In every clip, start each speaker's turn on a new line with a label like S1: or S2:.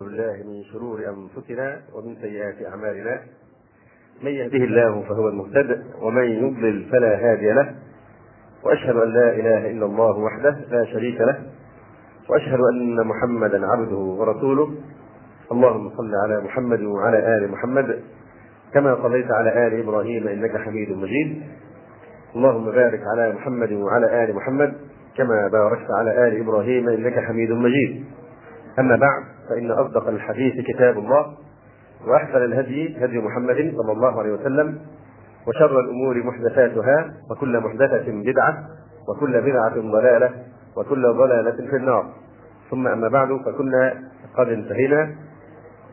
S1: بالله من شرور أنفسنا ومن سيئات أعمالنا. من يهده الله فهو المهتد ومن يضلل فلا هادي له. وأشهد أن لا إله إلا الله وحده لا شريك له. وأشهد أن محمدا عبده ورسوله. اللهم صل على محمد وعلى آل محمد. كما صليت على آل إبراهيم إنك حميد مجيد. اللهم بارك على محمد وعلى آل محمد كما باركت على آل إبراهيم إنك حميد مجيد. أما بعد فإن أصدق الحديث كتاب الله وأحسن الهدي هدي محمد صلى الله عليه وسلم وشر الأمور محدثاتها وكل محدثة بدعة وكل بدعة ضلالة وكل ضلالة في النار. ثم أما بعد فكنا قد انتهينا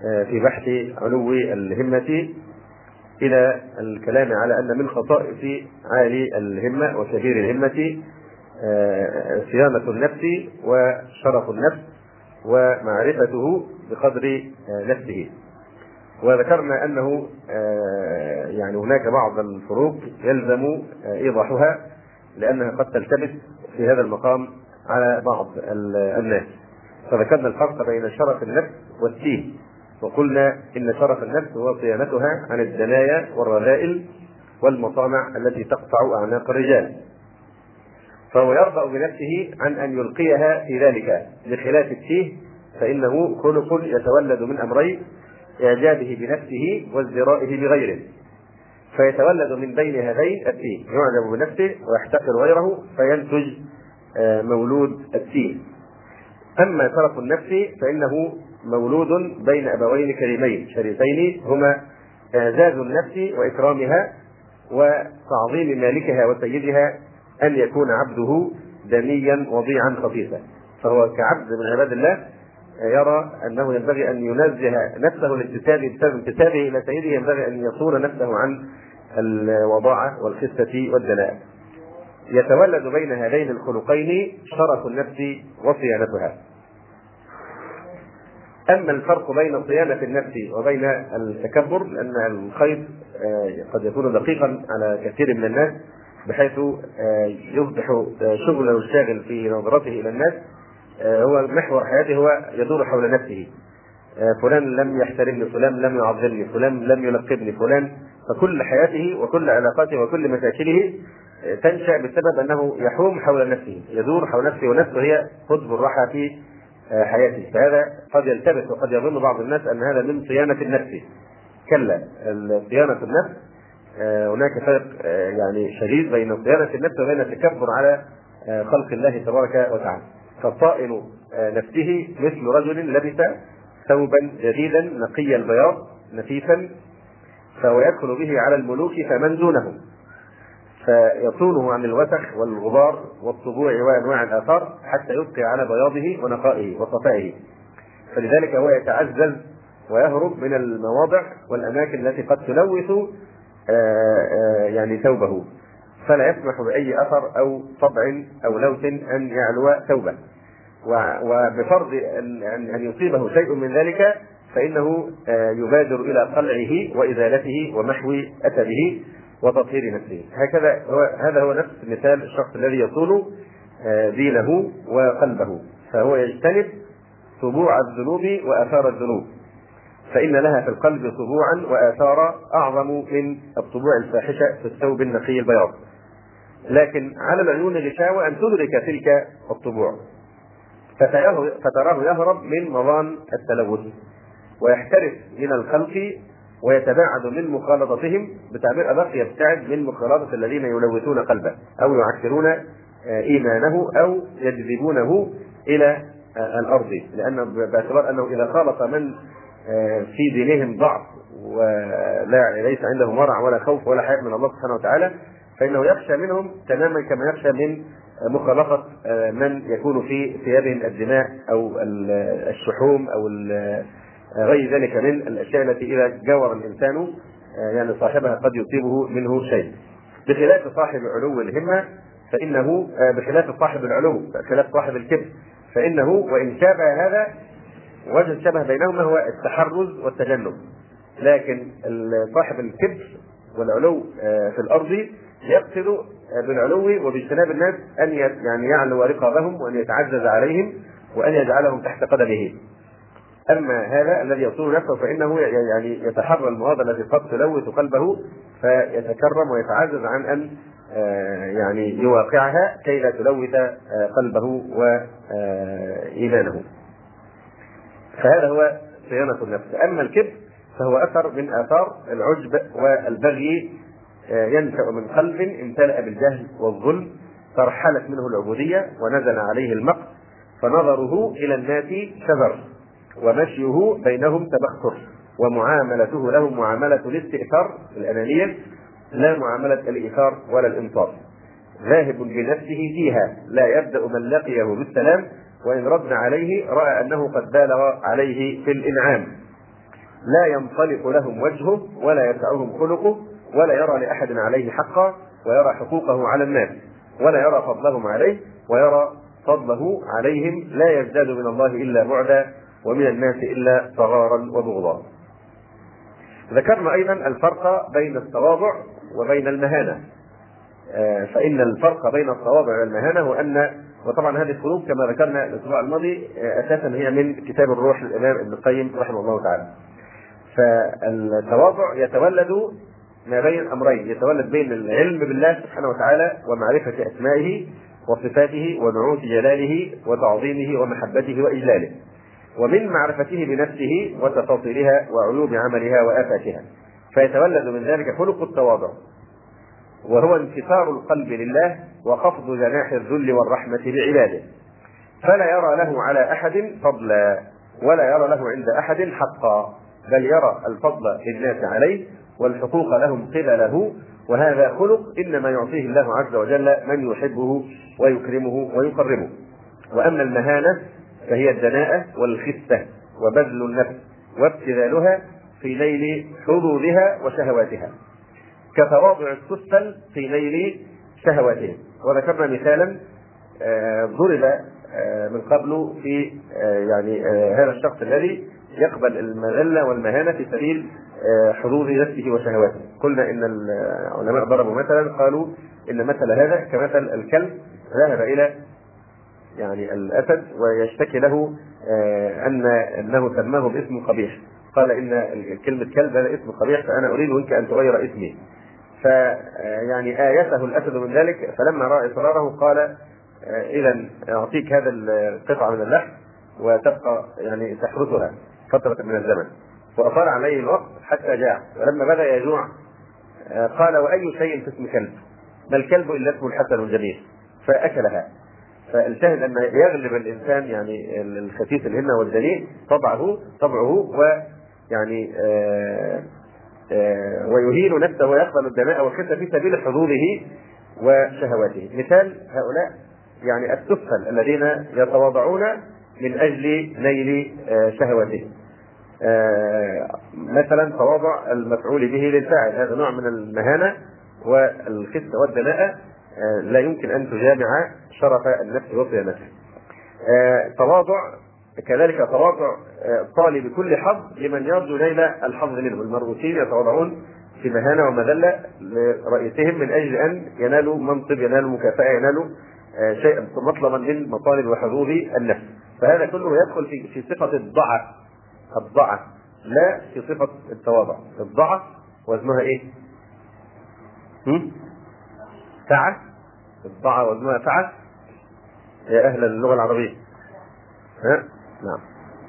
S1: في بحث علو الهمة إلى الكلام على أن من خصائص عالي الهمة وكبير الهمة صيانة النفس وشرف النفس. ومعرفته بقدر نفسه. وذكرنا أنه يعني هناك بعض الفروق يلزم إيضاحها لأنها قد تلتبس في هذا المقام على بعض الناس. فذكرنا الفرق بين شرف النفس والتيه وقلنا إن شرف النفس هو صيانتها عن الدنايا والرذائل والمصانع التي تقطع أعناق الرجال. فهو يرضى بنفسه عن أن يلقيها في ذلك. بخلاف التيه فإنه خلق يتولد من امرين إعجابه بنفسه وازدرائه بغيره. فيتولد من بين هذين التيه يعجب بنفسه ويحتقر غيره فينتج مولود التيه أما شرف النفس فإنه مولود بين أبوين كريمين. شريفين هما إعزاز النفس وإكرامها وتعظيم مالكها وسيدها أن يكون عبده دنيا وضيعا خفيفا فهو كعبد من عباد الله يرى أنه ينبغي أن ينزه نفسه لانتسابه بسبب انتسابه إلى سيده ينبغي أن يصون نفسه عن الوضاعه والخسه والدناءه. يتولد بين هذين الخلقين شرف النفس وصيانتها. أما الفرق بين صيانة النفس وبين التكبر لأن الخيط قد يكون دقيقا على كثير من الناس بحيث يصبح شغله الشاغل في نظرته إلى الناس هو محور حياته هو يدور حول نفسه. فلان لم يحترمني فلان لم يعظمني فلان لم يلقبني فلان. فكل حياته وكل علاقاته وكل مشاكله تنشأ بسبب أنه يحوم حول نفسه يدور حول نفسه ونفسه هي قطب الراحة في حياته. فهذا قد يلتبس وقد يظن بعض الناس أن هذا من صيانة النفس. كلا صيانة النفس هناك فرق يعني شديد بين صيانه النفس وبين التكبر على خلق الله تبارك وتعالى. فصائن نفسه مثل رجل لبس ثوبا جديدا نقي البياض نفيسا فهو يدخل به على الملوك فمن دونه فيصونه عن الوسخ والغبار والطبوع وأنواع الآثار حتى يبقي على بياضه ونقائه وصفائه. فلذلك هو يتعزز ويهرب من المواضع والأماكن التي قد تلوث يعني ثوبه. فلا يسمح بأي أثر أو طبع أو لوث أن يعلو ثوبه. وبفرض ان يصيبه شيء من ذلك فإنه يبادر إلى قلعه وإزالته ومحو أثره وتطهير نفسه. هكذا هو هذا هو نفس مثال الشخص الذي يصون دينه وقلبه. فهو يجتنب طبوع الذنوب وآثار الذنوب. فإن لها في القلب طبوعا وآثارا أعظم من الطبوع الفاحشة في الثوب النقي البياض. لكن على العيون غشاوة أن تدرك تلك الطبوع. فتراه يهرب من مظان التلوث ويحترس من الخلق ويتباعد من مخالطتهم بتعبير أدق يبتعد من مخالطة الذين يلوثون قلبه أو يعكرون إيمانه أو يجذبونه إلى الأرض لأن باعتبار أنه إذا خالط من في دينهم ضعف ولا ليس عندهم ورع ولا خوف ولا حياء من الله سبحانه وتعالى فإنه يخشى منهم تماما كما يخشى من مخالطه من يكون في ثيابهم الدماء أو الشحوم أو غير ذلك من الأشياء التي إذا جاور الإنسان يعني صاحبها قد يصيبه منه شيء. بخلاف صاحب علو الهمة فإنه بخلاف صاحب العلو بخلاف صاحب الكبر فإنه وإن شابه هذا وجه الشبه بينهما هو التحرز والتجنب لكن صاحب الكبر والعلو في الأرض يقصد بالعلو وباجتناب الناس أن يعني يعلو رقابهم وأن يتعزز عليهم وأن يجعلهم تحت قدمه أما هذا الذي يصون نفسه فإنه يعني يتحرى المواد التي قد تلوث قلبه فيتكرم ويتعزز عن أن آه، يعني يواقعها كي لا تلوث آه، قلبه وايمانه. فهذا هو صيانة النفس، أما الكبر فهو أثر من آثار العجب والبغي آه، ينشا من قلب امتلأ بالجهل والظلم فرحلت منه العبودية ونزل عليه المقت فنظره إلى الناس شذر ومشيه بينهم تبختر ومعاملته لهم معاملة الاستئثار الأنانية لا معاملة الإيثار ولا الإنصاف. ذاهب بنفسه فيها لا يبدأ من لقيه بالسلام وإن رد عليه رأى أنه قد بالغ عليه في الإنعام لا ينطلق لهم وجهه ولا يسعهم خلقه ولا يرى لأحد عليه حقا ويرى حقوقه على الناس ولا يرى فضلهم عليه ويرى فضله عليهم لا يزداد من الله إلا بعدا ومن الناس إلا صغارا وبغضا. ذكرنا أيضا الفرق بين التواضع وبين المهانة. آه، فإن الفرق بين التواضع والمهانة هو ان وطبعا هذه الفروق كما ذكرنا الأسبوع الماضي آه، أساسا هي من كتاب الروح للامام ابن القيم رحمه الله تعالى. فالتواضع يتولد ما بين أمرين يتولد بين العلم بالله سبحانه وتعالى ومعرفة أسمائه وصفاته ونعوت جلاله وتعظيمه ومحبته وإجلاله ومن معرفته بنفسه وتفاصيلها وعيوب عملها وآفاتها فيتولد من ذلك خلق التواضع وهو انكسار القلب لله وخفض جناح الذل والرحمة بعباده فلا يرى له على أحد فضلا ولا يرى له عند أحد حقا بل يرى الفضل للناس عليه والحقوق لهم قبله. وهذا خلق إنما يعطيه الله عز وجل من يحبه ويكرمه ويقربه. وأما المهانة فهي الدناءة والخسه وبذل النفس وابتذالها في نيل حظوظها وشهواتها. كتواضع السفل في نيل شهواتهم وذكرنا مثالا آه، ضرب آه، من قبل في آه، يعني هذا الشخص الذي يقبل المذلة والمهانة في سبيل حظوظ نفسه وشهواته. قلنا إن العلماء ضربوا مثلا قالوا إن مثل هذا كمثل الكلب ذهب إلى يعني الأسد ويشتكي له أن انه سماه باسم قبيح. قال إن كلمه كلب هذا اسم قبيح فأنا أريد منك أن تغير اسمي. فيعني آه، آيته الأسد من ذلك فلما رأى إصراره قال إذا أعطيك هذا القطعة من اللحم وتبقى يعني تحرسها فترة من الزمن. وأطال عليه الوقت حتى جاع. ولما بدأ يجوع آه، قال وأي شيء في اسم كلب؟ ما الكلب إلا اسم الحسن الجميل فأكلها. فالشاهد أن يغلب الإنسان يعني الخسيس الهمة والدليل طبعه طبعه ويعني آه آه ويهين نفسه ويقبل الدماء والخسة في سبيل حظوظه وشهواته. مثال هؤلاء يعني السفل الذين يتواضعون من أجل نيل آه شهواتهم آه، مثلا تواضع المفعول به للفاعل. هذا نوع من المهانة والخسه والدناءه آه، لا يمكن أن تجامع شرف النفس. آه، تواضع كذلك تواضع طالب كل حظ لمن يرجو نيل الحظ منه، المرؤوسين يتواضعون في مهانة ومذلة لرئيسهم من أجل أن ينالوا منصب ينالوا مكافأة ينالوا شيئا مطلبا من مطالب وحظوظ النفس. فهذا كله يدخل في في صفة الضعف الضعف لا في صفة التواضع الضعف وزنها؟ هم؟ سعة الضعف وزنها سعة يا أهل اللغة العربية ها؟ نعم.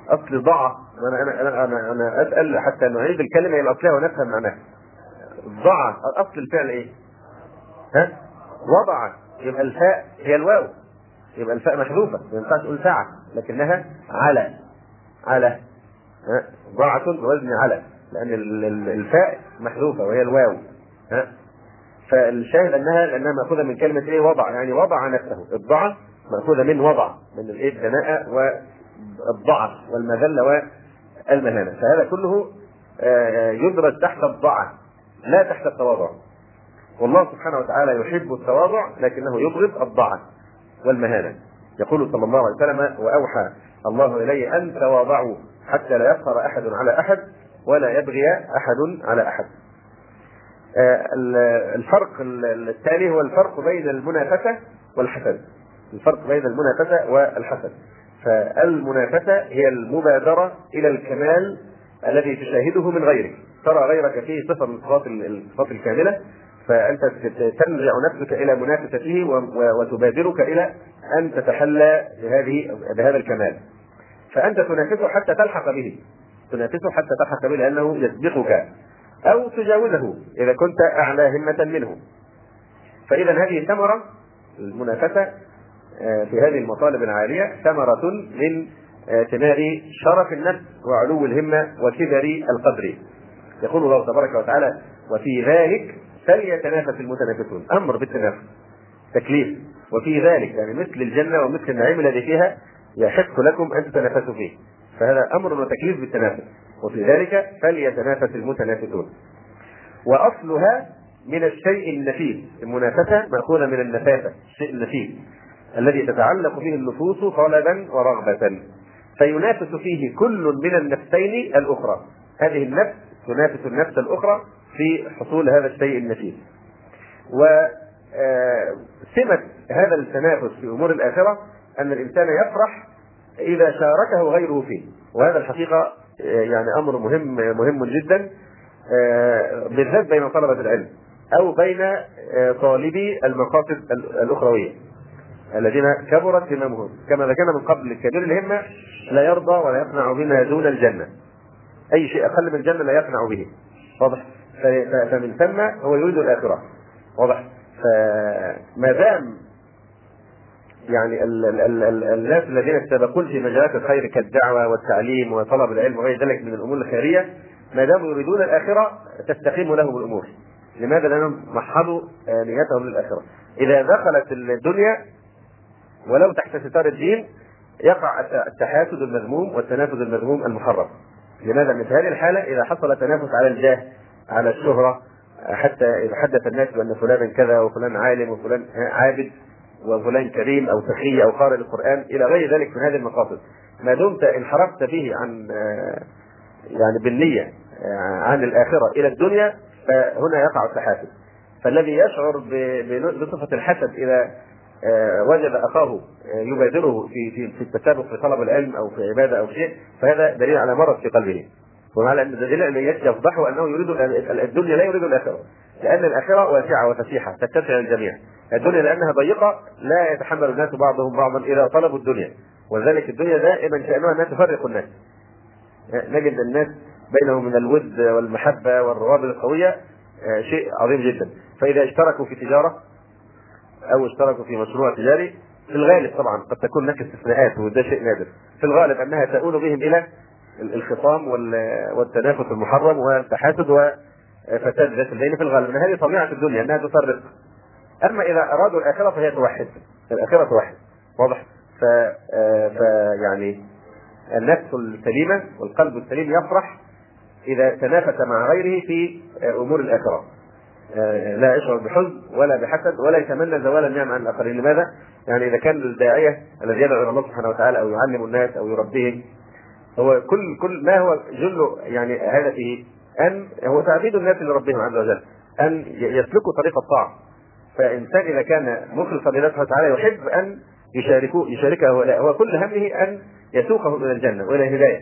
S1: أصل ضعف أنا أنا أنا أنا, أنا أسأل حتى نعيد الكلمة إلى أصلها ونفهم معناها. ضع أصل الفعل إيه؟ ها؟ وضع. يبقى الفاء هي الواو. يبقى الفاء محذوفة ما ينفعش تقول ساعة لكنها على. على. ضاعة بوزن على لأن الفاء محذوفة وهي الواو. ها؟ فالشاهد أنها لأنها مأخوذة من كلمة إيه؟ وضع يعني وضع نفسه. الضعف مأخوذة من وضع من الإيه الدناءة والضعف والمذلة والمهانة فهذا كله آه، يدرج تحت الضعف لا تحت التواضع والله سبحانه وتعالى يحب التواضع لكنه يبغض الضعف والمهانة يقول صلى الله عليه وسلم وأوحى الله إلي أن تواضعوا حتى لا يفخر أحد على أحد ولا يبغي أحد على أحد. آه، الفرق الثاني هو الفرق بين المنافسة والحسد. الفرق بين المنافسة والحسد. فالمنافسة هي المبادرة إلى الكمال الذي تشاهده من غيرك. ترى غيرك فيه صفة من صفات الصفات الكاملة فأنت تنزع نفسك إلى منافسته وتبادرك إلى أن تتحلى بهذه بهذا الكمال. فأنت تنافسه حتى تلحق به. تنافسه حتى تلحق به لأنه يسبقك أو تجاوزه إذا كنت أعلى همة منه. فإذا هذه ثمرة المنافسة آه، في هذه المطالب العالية ثمرة من آه، ثمار شرف النفس وعلو الهمة وكبر القدر. يقول الله تبارك وتعالى وفي ذلك فليتنافس المتنافسون. أمر بالتنافس تكليف. وفي ذلك يعني مثل الجنة ومثل النعيم الذي فيها يحق لكم أن تتنافسوا فيه. فهذا أمر وتكليف بالتنافس. وفي ذلك فليتنافس المتنافسون. وأصلها من الشيء النفيس المنافسة مأخوذة من النفاسة الشيء النفيس الذي تتعلق به النفوس طلبا ورغبة. فينافس فيه كل من النفسين الأخرى. هذه النفس تنافس النفس الأخرى في حصول هذا الشيء النفيس. وسمة آه، هذا التنافس في أمور الآخرة أن الإنسان يفرح إذا شاركه غيره فيه. وهذا الحقيقة آه، يعني أمر مهم مهم جدا آه، بالذات بين طلبة العلم أو بين طالبي المقاصد الأخروية. الذين كبرت هممهم كما ذكرنا من قبل كبير الهمة لا يرضى ولا يقنع بما دون الجنة أي شيء أقل من الجنة لا يقنع به واضح فمن ثم هو يريد الآخرة واضح فما دام يعني ال ال ال ال الناس الذين يتسابقون في مجالات الخير كالدعوة والتعليم وطلب العلم وغير ذلك من الأمور الخيرية ما داموا يريدون الآخرة تستقيم لهم الأمور. لماذا؟ لأنهم محضوا نيتهم للآخرة. إذا دخلت الدنيا ولو تحت ستار الدين يقع التحاسد المذموم والتنافس المذموم المحرم. لماذا؟ مثل هذه الحالة إذا حصل تنافس على الجاه على الشهرة حتى إذا حدث الناس بأن فلانا كذا وفلان عالم وفلان عابد وفلان كريم أو سخي أو قارئ القرآن إلى غير ذلك من هذه المقاصد ما دمت انحرفت به عن يعني بالنية عن الآخرة إلى الدنيا فهنا يقع التحاسد فالذي يشعر بصفة الحسد إذا وجد أخاه يبادره في في في التسابق في طلب العلم أو في عبادة أو شيء فهذا دليل على مرض في قلبه. ومعنى ان دليل أن يفضحه أنه يريد الدنيا لا يريد الآخرة لأن الآخرة واسعة وفسيحة تتسع الجميع. الدنيا لأنها ضيقة لا يتحمل الناس بعضهم بعضا اذا طلبوا الدنيا. ولذلك الدنيا دائما شأنها أنها تفرق الناس. نجد الناس بينهم من الود والمحبة والروابط القوية آه، شيء عظيم جدا. فإذا اشتركوا في تجارة أو اشتركوا في مشروع تجاري في الغالب طبعا قد تكون هناك استثناءات وده شيء نادر. في الغالب أنها تؤول بهم إلى الخصام والتنافس المحرم والتحاسد وفساد ذات البين في الغالب. إن هذه طبيعة الدنيا إنها تفرق. أما إذا أرادوا الآخرة فهي توحد. الآخرة توحد. واضح؟ ف... ف يعني النفس السليمة والقلب السليم يفرح إذا تنافس مع غيره في أمور الآخرة. لا يشعر بحزن ولا بحسد ولا يتمنى زوال النعم عن الآخرين لماذا؟ يعني إذا كان الداعية الذي يدعو إلى الله سبحانه وتعالى أو يعلم الناس أو يربيهم هو كل كل ما هو جل يعني هدفه أن هو تعبيد الناس لربهم عز وجل أن يسلكوا طريق الطاعة فإنسان إذا كان مخلصا لله سبحانه وتعالى يحب أن يشاركه يشاركه هو كل همه أن يسوقهم إلى الجنة وإلى الهداية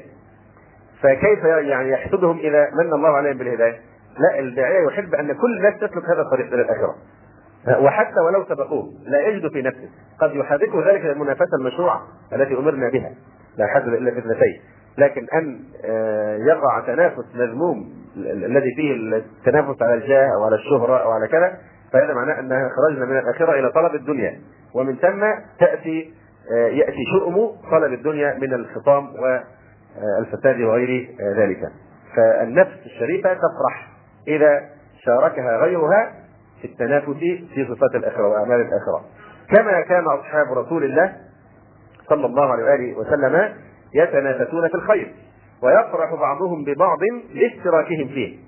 S1: فكيف يعني يحسدهم إذا من الله عليهم بالهداية؟ لا الداعية يحب أن كل الناس تسلك هذا الطريق إلى الآخرة. وحتى ولو سبقوه لا يجد في نفسه. قد يحركه ذلك المنافسة المشروعة التي أمرنا بها لا حد إلا في اثنتين. لكن أن آه، يقع تنافس مذموم الذي فيه التنافس على الجاه أو على الشهرة أو على كذا فهذا معناه انها خرجنا من الآخرة إلى طلب الدنيا. ومن ثم تأتي آه، يأتي شؤم طلب الدنيا من الخصام والفساد وغير ذلك. فالنفس الشريفة تفرح. إذا شاركها غيرها في التنافس في صفات الاخره وأعمال الاخره كما كان أصحاب رسول الله صلى الله عليه وآله وسلم يتنافسون في الخير ويفرح بعضهم ببعض لاشتراكهم فيه.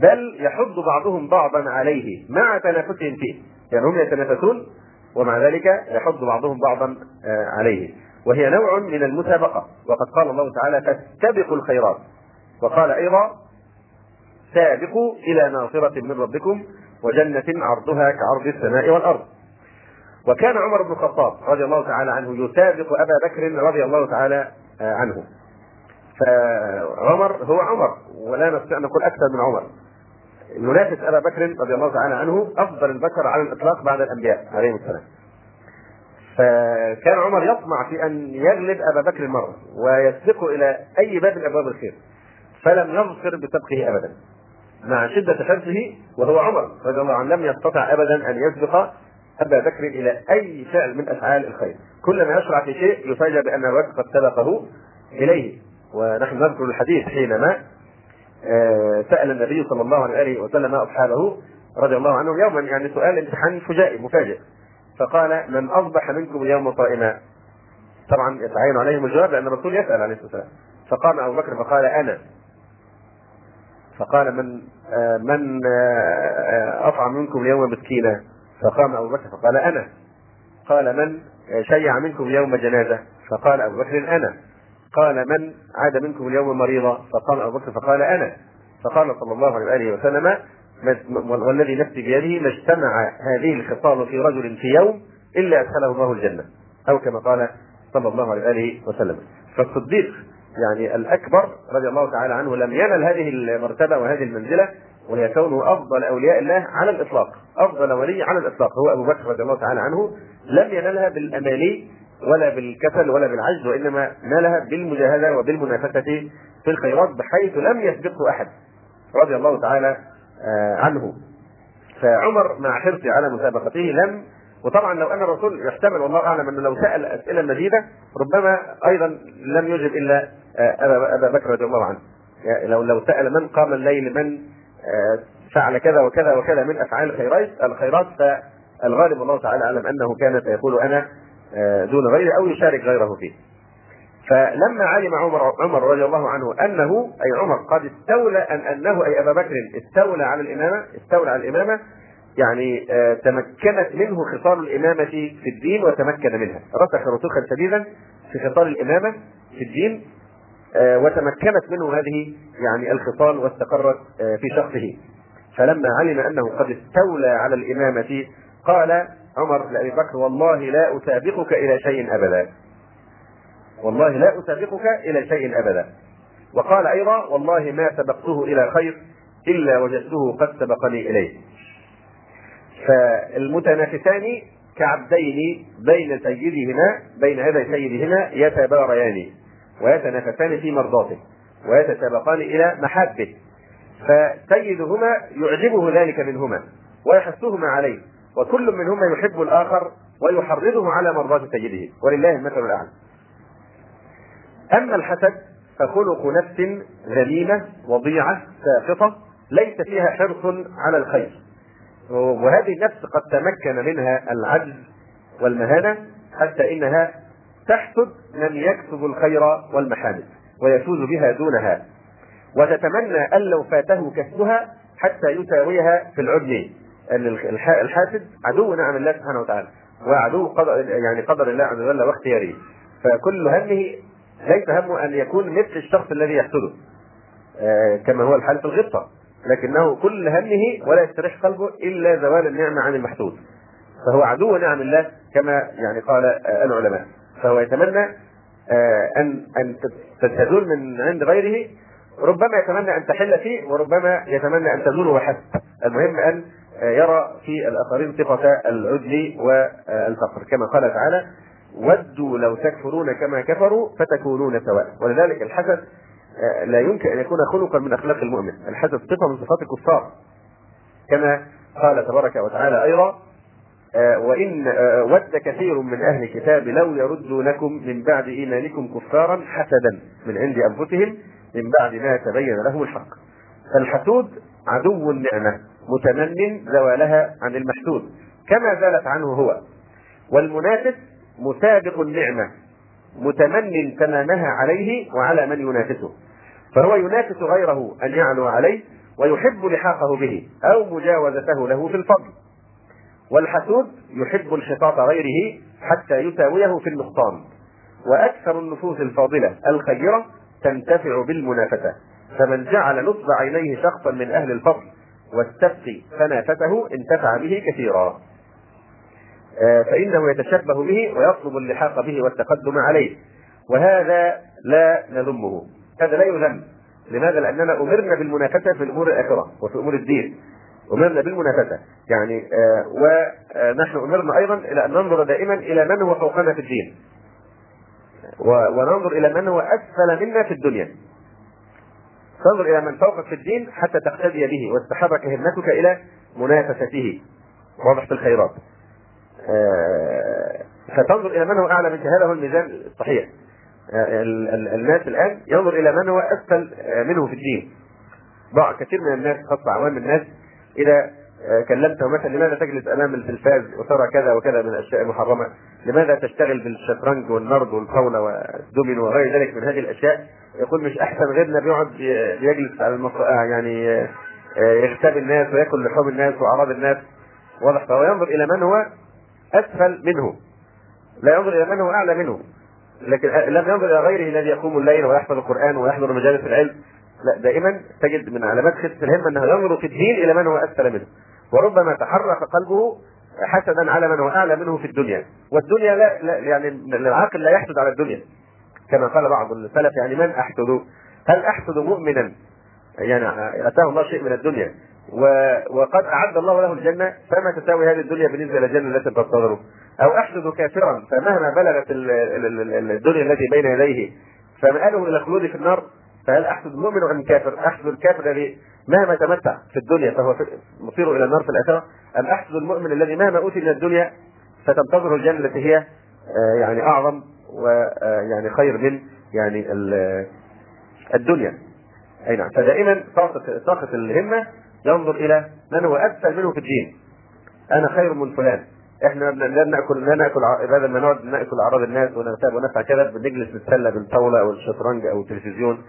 S1: بل يحض بعضهم بعضا عليه مع تنافسهم فيه. يعني هم يتنافسون ومع ذلك يحض بعضهم بعضا آه، عليه. وهي نوع من المسابقة. وقد قال الله تعالى فاستبقوا الخيرات. وقال أيضا سابقوا إلى ناصرة من ربكم وجنة عرضها كعرض السماء والأرض. وكان عمر بن الخطاب رضي الله تعالى عنه يسابق أبا بكر رضي الله تعالى عنه. فعمر هو عمر ولا نستطيع أن نقول أكثر من عمر. ينافس أبا بكر رضي الله تعالى عنه أفضل البشر على الإطلاق بعد الأنبياء عليهم السلام. فكان عمر يطمع في أن يغلب أبا بكر مرة ويسبقه إلى أي باب من أبواب الخير فلم يظفر بسبقه ابدا. مع شدة حرصه وهو عمر رضي الله عنه لم يستطع ابدا أن يسبق أبا بكر إلى أي فعل من أفعال الخير. كلما يشرع في شيء يفاجأ ابا بكر قد سبقه إليه. ونحن نذكر الحديث حينما آه، سأل النبي صلى الله عليه وسلم أصحابه رضي الله عنهم يوما يعني سؤال امتحان فجائي مفاجئ. فقال من أصبح منكم اليوم صائما؟ طبعا يتعين عليهم الجواب لأن الرسول يسأل عليه الصلاة والسلام. فقام أبو بكر فقال أنا. فقال من آه، من آه، أطعم منكم اليوم مسكينا؟ فقام أبو بكر فقال أنا. قال من شيع منكم اليوم جنازة؟ فقال أبو بكر أنا. قال من عاد منكم اليوم مريضا؟ فقام أبو بكر فقال أنا. فقال صلى الله عليه وآله وسلم والذي نفسي بيده ما اجتمع هذه الخصال في رجل في يوم إلا أدخله الله الجنة. أو كما قال صلى الله عليه وآله وسلم. فالصديق يعني الأكبر رضي الله تعالى عنه لم ينل هذه المرتبة وهذه المنزلة وهي كونه أفضل أولياء الله على الإطلاق أفضل ولي على الإطلاق. هو أبو بكر رضي الله تعالى عنه لم ينلها بالأماني ولا بالكسل ولا بالعجز وإنما نالها بالمجاهدة وبالمنافسة في الخيرات بحيث لم يسبقه أحد رضي الله تعالى آه، عنه. فعمر مع حرصه على مسابقته لم وطبعا لو أن الرسول يحتمل والله أعلم أنه لو سأل أسئلة مزيدة ربما أيضا لم يجب إلا ابا أبا بكر رضي الله عنه لو لو سأل من قام الليل من آه، فعل كذا وكذا وكذا من أفعال الخيرات الخيرات فالغالب الله تعالى أعلم أنه كان سيقول أنا دون غيره أو يشارك غيره فيه. فلما علم عمر عمر رضي الله عنه أنه أي عمر قد استولى ان أنه أي أبا بكر استولى على الإمامة استولى على الإمامة يعني آه، تمكنت منه خصال الإمامة في الدين وتمكن منها رسخ رسوخا شديدا في خصال الإمامة في الدين آه، وتمكنت منه هذه يعني الخصال واستقرت آه، في شخصه. فلما علم أنه قد استولى على الإمامة قال عمر لابي بكر والله لا أسابقك إلى شيء أبدا. والله لا أسابقك إلى شيء أبدا. وقال أيضا والله ما سبقته إلى خير إلا وجدته قد سبقني إليه. فالمتنافسان كعبدين بين سيدهما بين هذا سيدهما يتباريان. ويتنافسان في مرضاته ويتسابقان إلى محبه فسيدهما يعجبه ذلك منهما ويحثهما عليه وكل منهما يحب الآخر ويحرضه على مرضاة سيده ولله المثل الأعلى. أما الحسد فخلق نفس ذميمه وضيعة ساقطه ليس فيها حرص على الخير. وهذه النفس قد تمكن منها العجز والمهانة حتى إنها تحسد من يكسب الخير والمحامد ويفوز بها دونها. وتتمنى أن لو فاته كسبها حتى يساويها في العدل أن الحاسد عدو نعم الله سبحانه وتعالى وعدو قدر يعني قدر الله عز وجل واختياره. فكل همه ليس همه أن يكون مثل الشخص الذي يحسده آه كما هو الحال في الغبطة. لكنه كل همه ولا يستريح قلبه إلا زوال النعمة عن المحسود. فهو عدو نعم الله كما يعني قال آه العلماء. فهو يتمنى آه ان أن تزول من عند غيره ربما يتمنى أن تحل فيه وربما يتمنى أن تزول وحسب المهم أن يرى في الآخرين صفة العدل والفقر. كما قال تعالى ودوا لو تكفرون كما كفروا فتكونون سواء. ولذلك الحسد آه، لا يمكن أن يكون خلقا من أخلاق المؤمن. الحسد صفة من صفات الكفار. كما قال تبارك وتعالى أيضا آه، وإن آه، ود كثير من أهل الكتاب لو يردونكم من بعد إيمانكم كفارا حسدا من عند أنفسهم من بعد ما تبين لهم الحق. فالحسود عدو النعمة متمن زوالها عن المحسود كما زالت عنه هو. والمنافس مسابق النعمة متمن تمامها عليه وعلى من ينافسه. فهو ينافس غيره أن يعلو عليه ويحب لحاقه به أو مجاوزته له في الفضل. والحسود يحب انحطاط غيره حتى يساويه في النقصان. وأكثر النفوس الفاضلة الخيرة تنتفع بالمنافسة. فمن جعل نصب عينيه شخصا من أهل الفضل والسبق فنافسه انتفع به كثيرا. آه، فإنه يتشبه به ويطلب اللحاق به والتقدم عليه. وهذا لا نذمه. هذا لا يذم. لماذا؟ لأننا أمرنا بالمنافسة في الأمور الآخرة وفي أمور الدين. أمرنا بالمنافسة. يعني آه، ونحن أمرنا أيضا إلى أن ننظر دائما إلى من هو فوقنا في الدين. وننظر إلى من هو أسفل منا في الدنيا. تنظر إلى من فوقك في الدين حتى تقتدي به وتتحرك همتك إلى منافسته. واضح في الخيرات. آه، فتنظر إلى من هو أعلى منك. هذا هو الميزان الصحيح. آه، الناس الآن ينظر إلى من هو أسفل آه، منه في الدين. بعض كثير من الناس خاصة عوام الناس. إذا كلمته مثلا لماذا تجلس أمام التلفاز وترى كذا وكذا من الأشياء المحرمة؟ لماذا تشتغل بالشطرنج والنرد والطاولة والدومينو وغير ذلك من هذه الأشياء؟ يقول مش أحسن غيرنا بيقعد يجلس على المص... يعني يغتاب الناس ويأكل لحوم الناس وأعراض الناس. واضح؟ فهو ينظر إلى من هو أسفل منه. لا ينظر إلى من هو أعلى منه. لكن لم ينظر إلى غيره الذي يقوم الليل ويحفظ القرآن ويحضر مجالس العلم. لا دائما تجد من علامات خفه الهمة أنه ينظر في الدين إلى من هو أسفل منه. وربما تحرك قلبه حسدا على من هو أعلى منه في الدنيا. والدنيا لا, لا يعني العاقل لا يحسد على الدنيا. كما قال بعض السلف يعني من أحسد؟ هل أحسد مؤمنا؟ يعني أتاه الله شيء من الدنيا. وقد أعد الله له الجنة فما تساوي هذه الدنيا بالنسبة إلى الجنه التي تنتظره أو أحسد كافرا فمهما بلغت الدنيا التي بين يديه فمآله إلى الخلود في النار؟ فهل أحسد المؤمن أم الكافر؟ أحسد الكافر الذي مهما تمتع في الدنيا فهو مصير إلى النار في الآخرة. أم أحسد المؤمن الذي مهما أوتي من الدنيا فتنتظره الجنة التي هي آه، يعني أعظم ويعني آه، خير من يعني الدنيا. أي نعم. فدائما طاقة الهمة ينظر إلى من هو أسفل منه في الدين. أنا خير من فلان. إحنا لا نأكل لا نأكل بدل ما نقعد نأكل أعراض الناس ونغتاب ونفع كذا بنجلس نتسلى بالطاولة أو الشطرنج أو التلفزيون.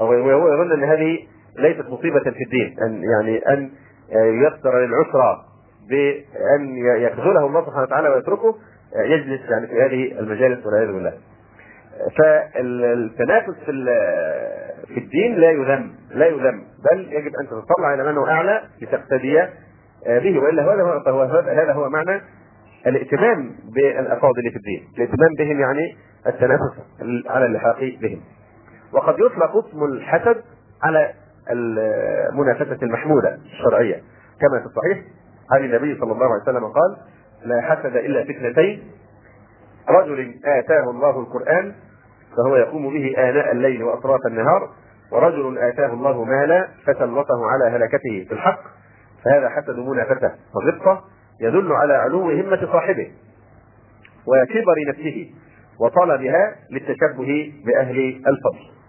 S1: وهو يظن أن هذه ليست مصيبة في الدين أن يعني أن ييسر للعسرى بأن يخذله الله سبحانه وتعالى ويتركه يجلس يعني في هذه المجالس والعياذ بالله. فالتنافس في في الدين لا يذم لا يذم بل يجب أن تتطلع إلى من هو أعلى لتقتدي به وإلا هذا هو هذا هو معنى الائتمام بالافاضل في الدين، الائتمام بهم يعني التنافس على اللحاق بهم. وقد يطلق اسم الحسد على المنافسة المحموده الشرعية. كما في الصحيح عن النبي صلى الله عليه وسلم قال: لا حسد إلا في اثنتين رجل آتاه الله القرآن فهو يقوم به آناء الليل وأطراف النهار ورجل آتاه الله مالا فسلطه على هلكته في الحق فهذا حسد منافسة وغبطة يدل على علو همة صاحبه وكبر نفسه وطلبها للتشبه بأهل الفضل.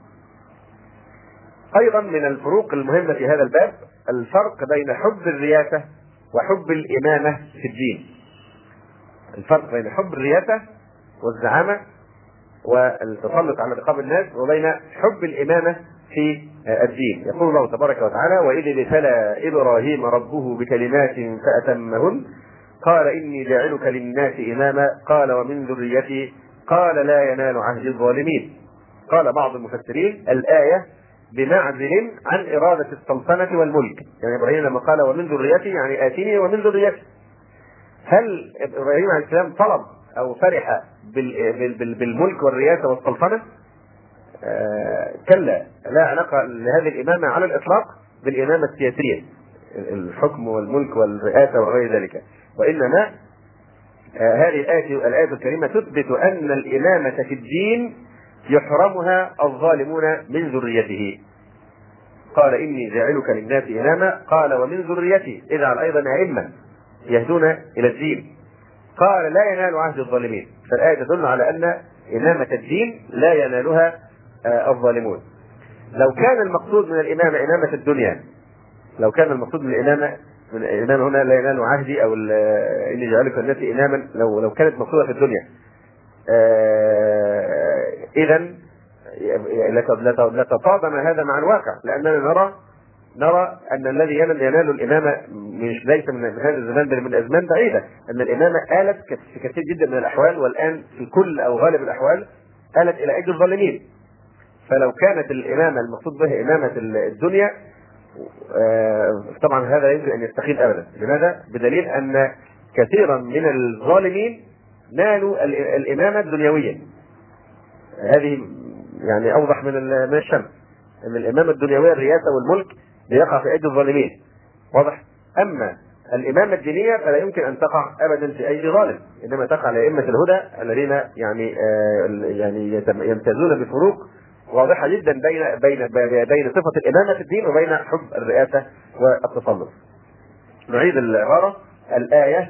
S1: أيضا من الفروق المهمة في هذا الباب الفرق بين حب الرياسة وحب الإمامة في الدين. الفرق بين حب الرياسة والزعامة والتسلط على رقاب الناس وبين حب الإمامة في الدين. يقول الله تبارك وتعالى وإذ ابتلى إبراهيم ربه بكلمات فأتمهن. قال إني جاعلك للناس إماما. قال ومن ذريتي. قال لا ينال عهد الظالمين. قال بعض المفسرين الآية بمعزل عن إرادة السلطنة والملك. يعني إبراهيم لما قال ومن ذريتي يعني آتيني ومن ذريتي. هل إبراهيم عليه السلام طلب أو فرح بالملك والرياسة والسلطنة آه كلا. لا علاقة لهذه الإمامة على الإطلاق بالإمامة السياسية. الحكم والملك والرئاسة وغير ذلك. وإنما آه هذه الآية الآية الكريمة تثبت أن الإمامة في الدين يحرمها الظالمون من ذريته. قال إني جاعلك للناس إماما. قال ومن ذريتي. اجعل أيضا أئمة يهدون إلى الدين. قال لا ينال عهد الظالمين. فالآية تدل على أن إمامة الدين لا ينالها آه، الظالمون. لو كان المقصود من الإمامة إمامة الدنيا لو كان المقصود من الإمامة من الإمامة هنا لا ينال عهدي أو إني جعلك الناس إماما لو لو كانت مقصودة في الدنيا. إذا لتطابم هذا مع الواقع لأننا نرى نرى أن الذي ينال الامامه مش ليس من هذا الزمان بل من أزمان بعيدة. أن الإمامة آلت في كثير جدا من الأحوال والآن في كل أو غالب الأحوال آلت إلى ايدي الظالمين. فلو كانت الإمامة المقصود بها إمامة الدنيا آه، طبعا هذا يمكن أن يستحيل ابدا. لماذا؟ بدليل أن كثيرا من الظالمين نالوا الإمامة الدنيوية. هذه يعني أوضح من من الشمس. أن الإمامة الدنيوية الرئاسة والملك بيقع في أيدي الظالمين. واضح؟ أما الإمامة الدينية فلا يمكن أن تقع أبدا في أيدي ظالم. إنما تقع لأئمة الهدى الذين يعني آه يعني يمتازون بفروق واضحة جدا بين بين بين صفة الإمامة في الدين وبين حب الرئاسة والتسلط. نعيد العبارة. الآية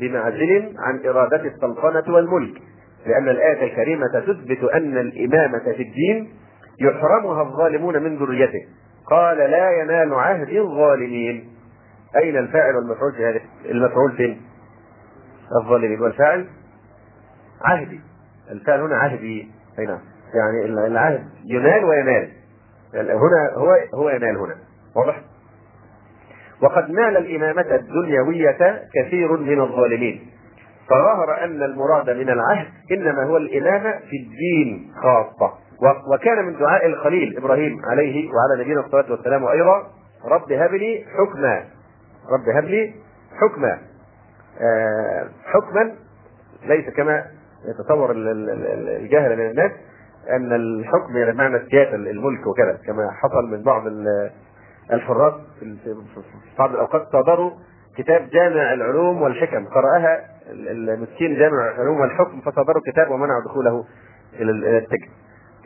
S1: بمعزل عن إرادة السلطنة والملك. لأن الآية الكريمة تثبت أن الإمامة في الدين يحرمها الظالمون من ذريته. قال لا ينال عهد الظالمين. أين الفاعل والمفعول في هذه المفعول فين؟ الظالمين والفاعل؟ عهدي. الفاعل هنا عهدي. أي نعم. يعني العهد ينال وينال. يعني هنا هو هو ينال هنا. واضح؟ وقد نال الإمامة الدنيوية كثير من الظالمين. فظهر أن المراد من العهد إنما هو الإمامة في الدين خاصة. وكان من دعاء الخليل إبراهيم عليه وعلى نبينا الصلاة والسلام أيضا رب هب لي حكما. رب هب لي حكما. آه حكما ليس كما يتصور الجاهل من الناس أن الحكم يعني بمعنى السياسة الملك وكذا كما حصل من بعض الحراس في بعض الأوقات صادروا كتاب جامع العلوم والحكم قرأها المسكين جامع العلوم والحكم فصادروا كتاب ومنعوا دخوله إلى السجن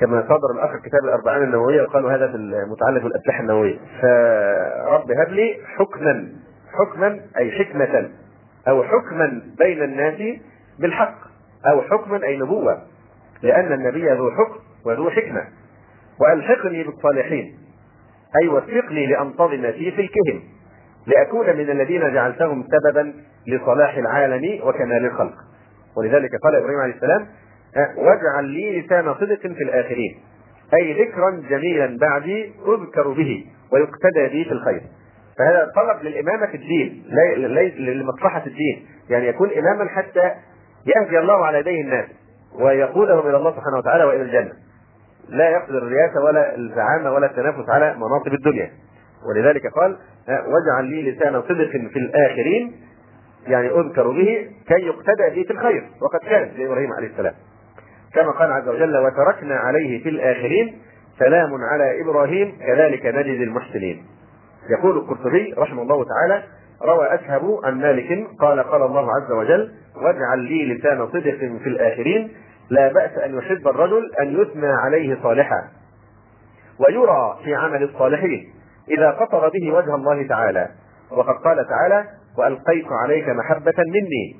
S1: كما صدر الآخر كتاب الأربعين النووية وقالوا هذا في المتعلق بالاسلحه النووية. فرب هب لي حكما حكما أي حكمة أو حكما بين الناس بالحق أو حكما أي نبوة. لأن النبي ذو حكم وذو حكمة. وألحقني بالصالحين أي وفقني لأنتظم في فلكهم. لأكون من الذين جعلتهم سببا لصلاح العالم وكمال الخلق. ولذلك قال إبراهيم عليه السلام واجعل لي لسان صدق في الآخرين. أي ذكرا جميلا بعدي أذكر به ويقتدى بي في الخير. فهذا طلب للإمامة في الدين ليس لمصلحه الدين. يعني يكون اماما حتى يهدي الله على يديه الناس ويقودهم إلى الله سبحانه وتعالى وإلى الجنة. لا يقصد الرياسة ولا الزعامة ولا التنافس على مناصب الدنيا. ولذلك قال واجعل لي لسان صدق في الآخرين يعني أذكر به كي يقتدى به في الخير. وقد كان لابراهيم عليه السلام. كما قال عز وجل وتركنا عليه في الآخرين سلام على إبراهيم كذلك نجزي المحسنين. يقول القرطبي رحمه الله تعالى روى أشهب عن مالك قال قال الله عز وجل واجعل لي لسان صدق في الآخرين لا بأس أن يحب الرجل أن يثنى عليه صالحا. ويرى في عمل الصالحين إذا قصر به وجه الله تعالى. وقد قال تعالى وألقيت عليك محبة مني.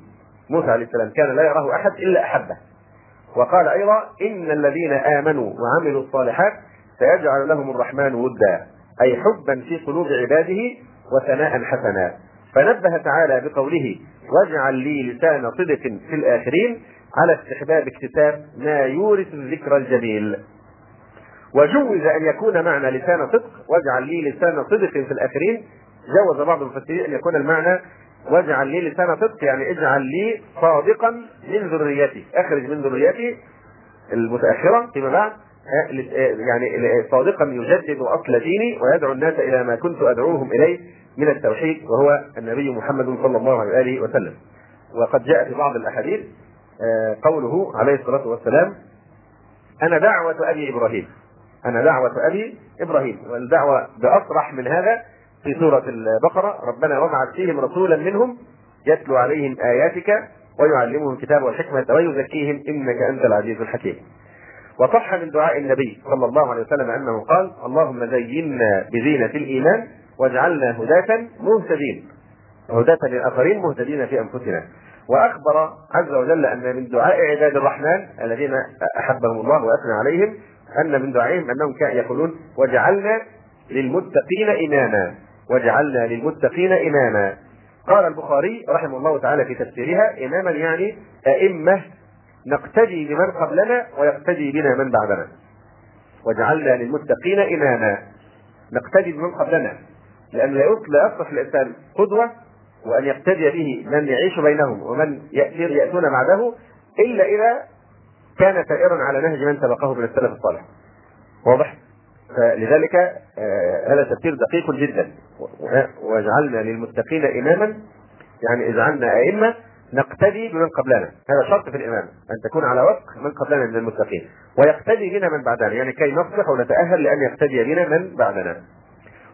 S1: موسى عليه السلام كان لا يراه أحد إلا أحبه. وقال أيضا إن الذين آمنوا وعملوا الصالحات سيجعل لهم الرحمن ودا أي حبا في قلوب عباده وثناء حسنا. فنبه تعالى بقوله واجعل لي لسان صدق في الآخرين على استحباب اكتساب ما يورث الذكر الجميل. وجوز أن يكون معنى لسان صدق واجعل لي لسان صدق في الآخرين جوز بعض المفسرين أن يكون المعنى واجعل لي لسان صدق يعني اجعل لي صادقا من ذريتي أخرج من ذريتي المتأخرة فيما بعد يعني صادقا يجدد أصل ديني ويدعو الناس إلى ما كنت أدعوهم إليه من التوحيد وهو النبي محمد صلى الله عليه وآله وسلم. وقد جاء في بعض الأحاديث قوله عليه الصلاة والسلام أنا دعوة أبي إبراهيم. أنا دعوة أبي إبراهيم والدعوة باصرح من هذا في سورة البقرة ربنا وابعث فيهم رسولا منهم يتلو عليهم آياتك ويعلمهم الكتاب والحكمة ويزكيهم إنك أنت العزيز الحكيم. وصح من دعاء النبي صلى الله عليه وسلم أنه قال: اللهم زينا بزينة الإيمان واجعلنا هداة مهتدين. هداة للآخرين مهتدين في أنفسنا. وأخبر عز وجل أن من دعاء عباد الرحمن الذين أحبهم الله وأثنى عليهم أن من دعائهم أنهم كانوا يقولون: واجعلنا للمتقين إماما. وجعلنا للمتقين إماما. قال البخاري رحمه الله تعالى في تفسيرها إماما يعني أئمة. نقتدي بمن قبلنا ويقتدي بنا من بعدنا. وجعلنا للمتقين إماما. نقتدي بمن قبلنا. لأن لا يصلح الإنسان قدوة وأن يقتدي به من يعيش بينهم ومن يأتون بعده إلا إذا كان سائرا على نهج من سبقه من السلف الصالح. واضح؟ فلذلك آه، هذا تفسير دقيق جدا. وجعلنا للمتقين إماما. يعني اجعلنا أئمة نقتدي بمن قبلنا. هذا شرط في الامامه أن تكون على وفق من قبلنا من المتقين. ويقتدي بنا من بعدنا. يعني كي نصلح ونتأهل لأن يقتدي بنا من بعدنا.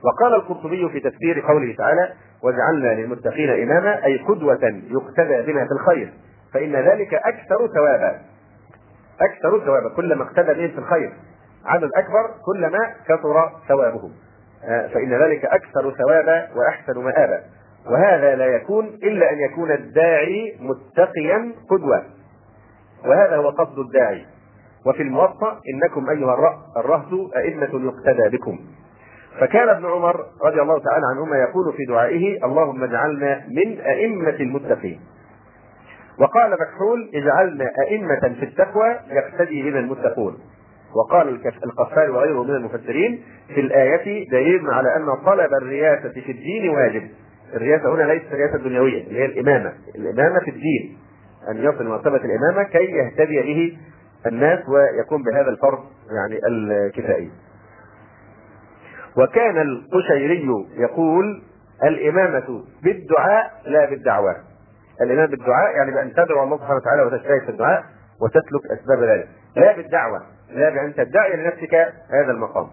S1: وقال القرطبي في تفسير قوله تعالى واجعلنا للمتقين إماما. أي قدوة يقتدى بنا في الخير. فإن ذلك أكثر ثوابا. أكثر ثوابا كلما اقتدى بهم في الخير عدد أكبر كلما كثر ثوابه آه، فإن ذلك أكثر ثوابا وأحسن مآبا. وهذا لا يكون إلا أن يكون الداعي متقيا قدوة. وهذا هو قصد الداعي. وفي الموطأ إنكم أيها الرهط أئمة يقتدى بكم. فكان ابن عمر رضي الله تعالى عنهما يقول في دعائه اللهم اجعلنا من أئمة المتقين. وقال مكحول اجعلنا أئمة في التقوى يقتدي بنا المتقون. وقال القفال وغيره من المفسرين في الآية دليل على أن طلب الرياسة في الدين واجب. الرياسة هنا ليست الرياسة الدنيوية اللي هي الإمامة. الإمامة في الدين أن يصل مرتبة الإمامة كي يهتدي به الناس ويكون بهذا الفرض يعني الكفائي. وكان القشيري يقول الإمامة بالدعاء لا بالدعوة. الإمامة بالدعاء يعني بأن تدعو الله سبحانه وتعالى وتجتهد في الدعاء وتسلك أسباب ذلك. لا بالدعوة لا بأن تدعي لنفسك هذا المقام.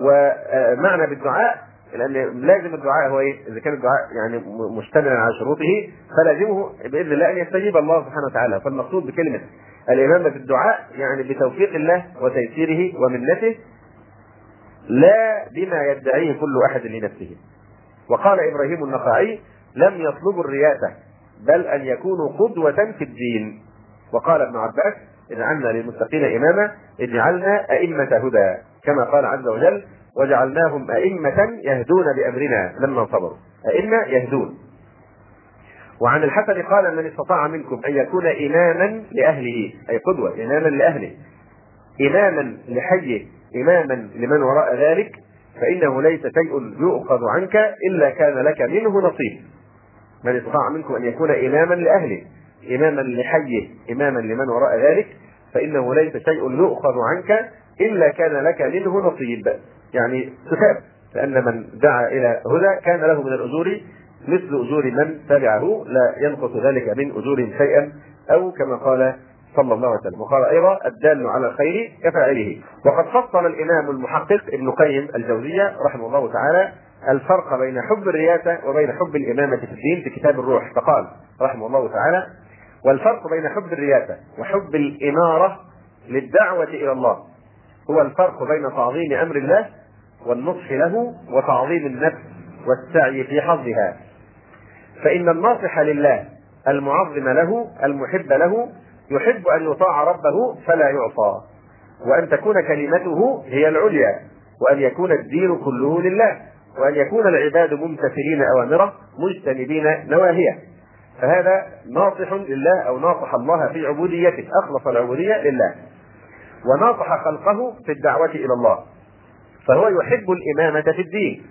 S1: ومعنى بالدعاء لأن لازم الدعاء هو إيه؟ إذا كان الدعاء يعني مشتملا على شروطه فلازمه بإذن الله أن يستجيب الله سبحانه وتعالى. فالمقصود بكلمة الإمامة بالدعاء يعني بتوفيق الله وتيسيره ومنته لا بما يدعيه كل أحد لنفسه. وقال إبراهيم النخعي لم يطلبوا الرياسة. بل أن يكونوا قدوة في الدين. وقال ابن عباس اجعلنا للمتقين إماما اجعلنا أئمة هدى كما قال عز وجل وجعلناهم أئمة يهدون بأمرنا لما صبروا أئمة يهدون. وعن الحسن قال من استطاع منكم أن يكون إماما لأهله أي قدوة إماما لأهله. إماما لحيه إماما لمن وراء ذلك فإنه ليس شيء يؤخذ عنك إلا كان لك منه نصيب. من استطاع منكم أن يكون إماما لأهله إماما لحيه إماما لمن وراء ذلك فإنه ليس شيء يؤخذ عنك إلا كان لك منه نصيب. يعني تثاب لأن من دعا إلى هدى كان له من الأجور مثل أجور من تبعه لا ينقص ذلك من أجورهم شيئا أو كما قال صلى الله عليه وسلم. وقال أيضا الدال على الخير كفاعله. وقد فصل الإمام المحقق ابن قيم الجوزية رحمه الله تعالى الفرق بين حب الرياسة وبين حب الإمامة في الدين في كتاب الروح فقال رحمه الله تعالى والفرق بين حب الرياسة وحب الإمارة للدعوة إلى الله هو الفرق بين تعظيم أمر الله والنصح له وتعظيم النفس والسعي في حظها. فإن الناصح لله المعظم له المحب له يحب أن يطاع ربه فلا يعصى. وأن تكون كلمته هي العليا وأن يكون الدين كله لله. وأن يكون العباد ممتثلين أوامره مجتنبين نواهيه. فهذا ناصح لله أو ناصح الله في عبوديته. أخلص العبودية لله. وناصح خلقه في الدعوة إلى الله. فهو يحب الإمامة في الدين.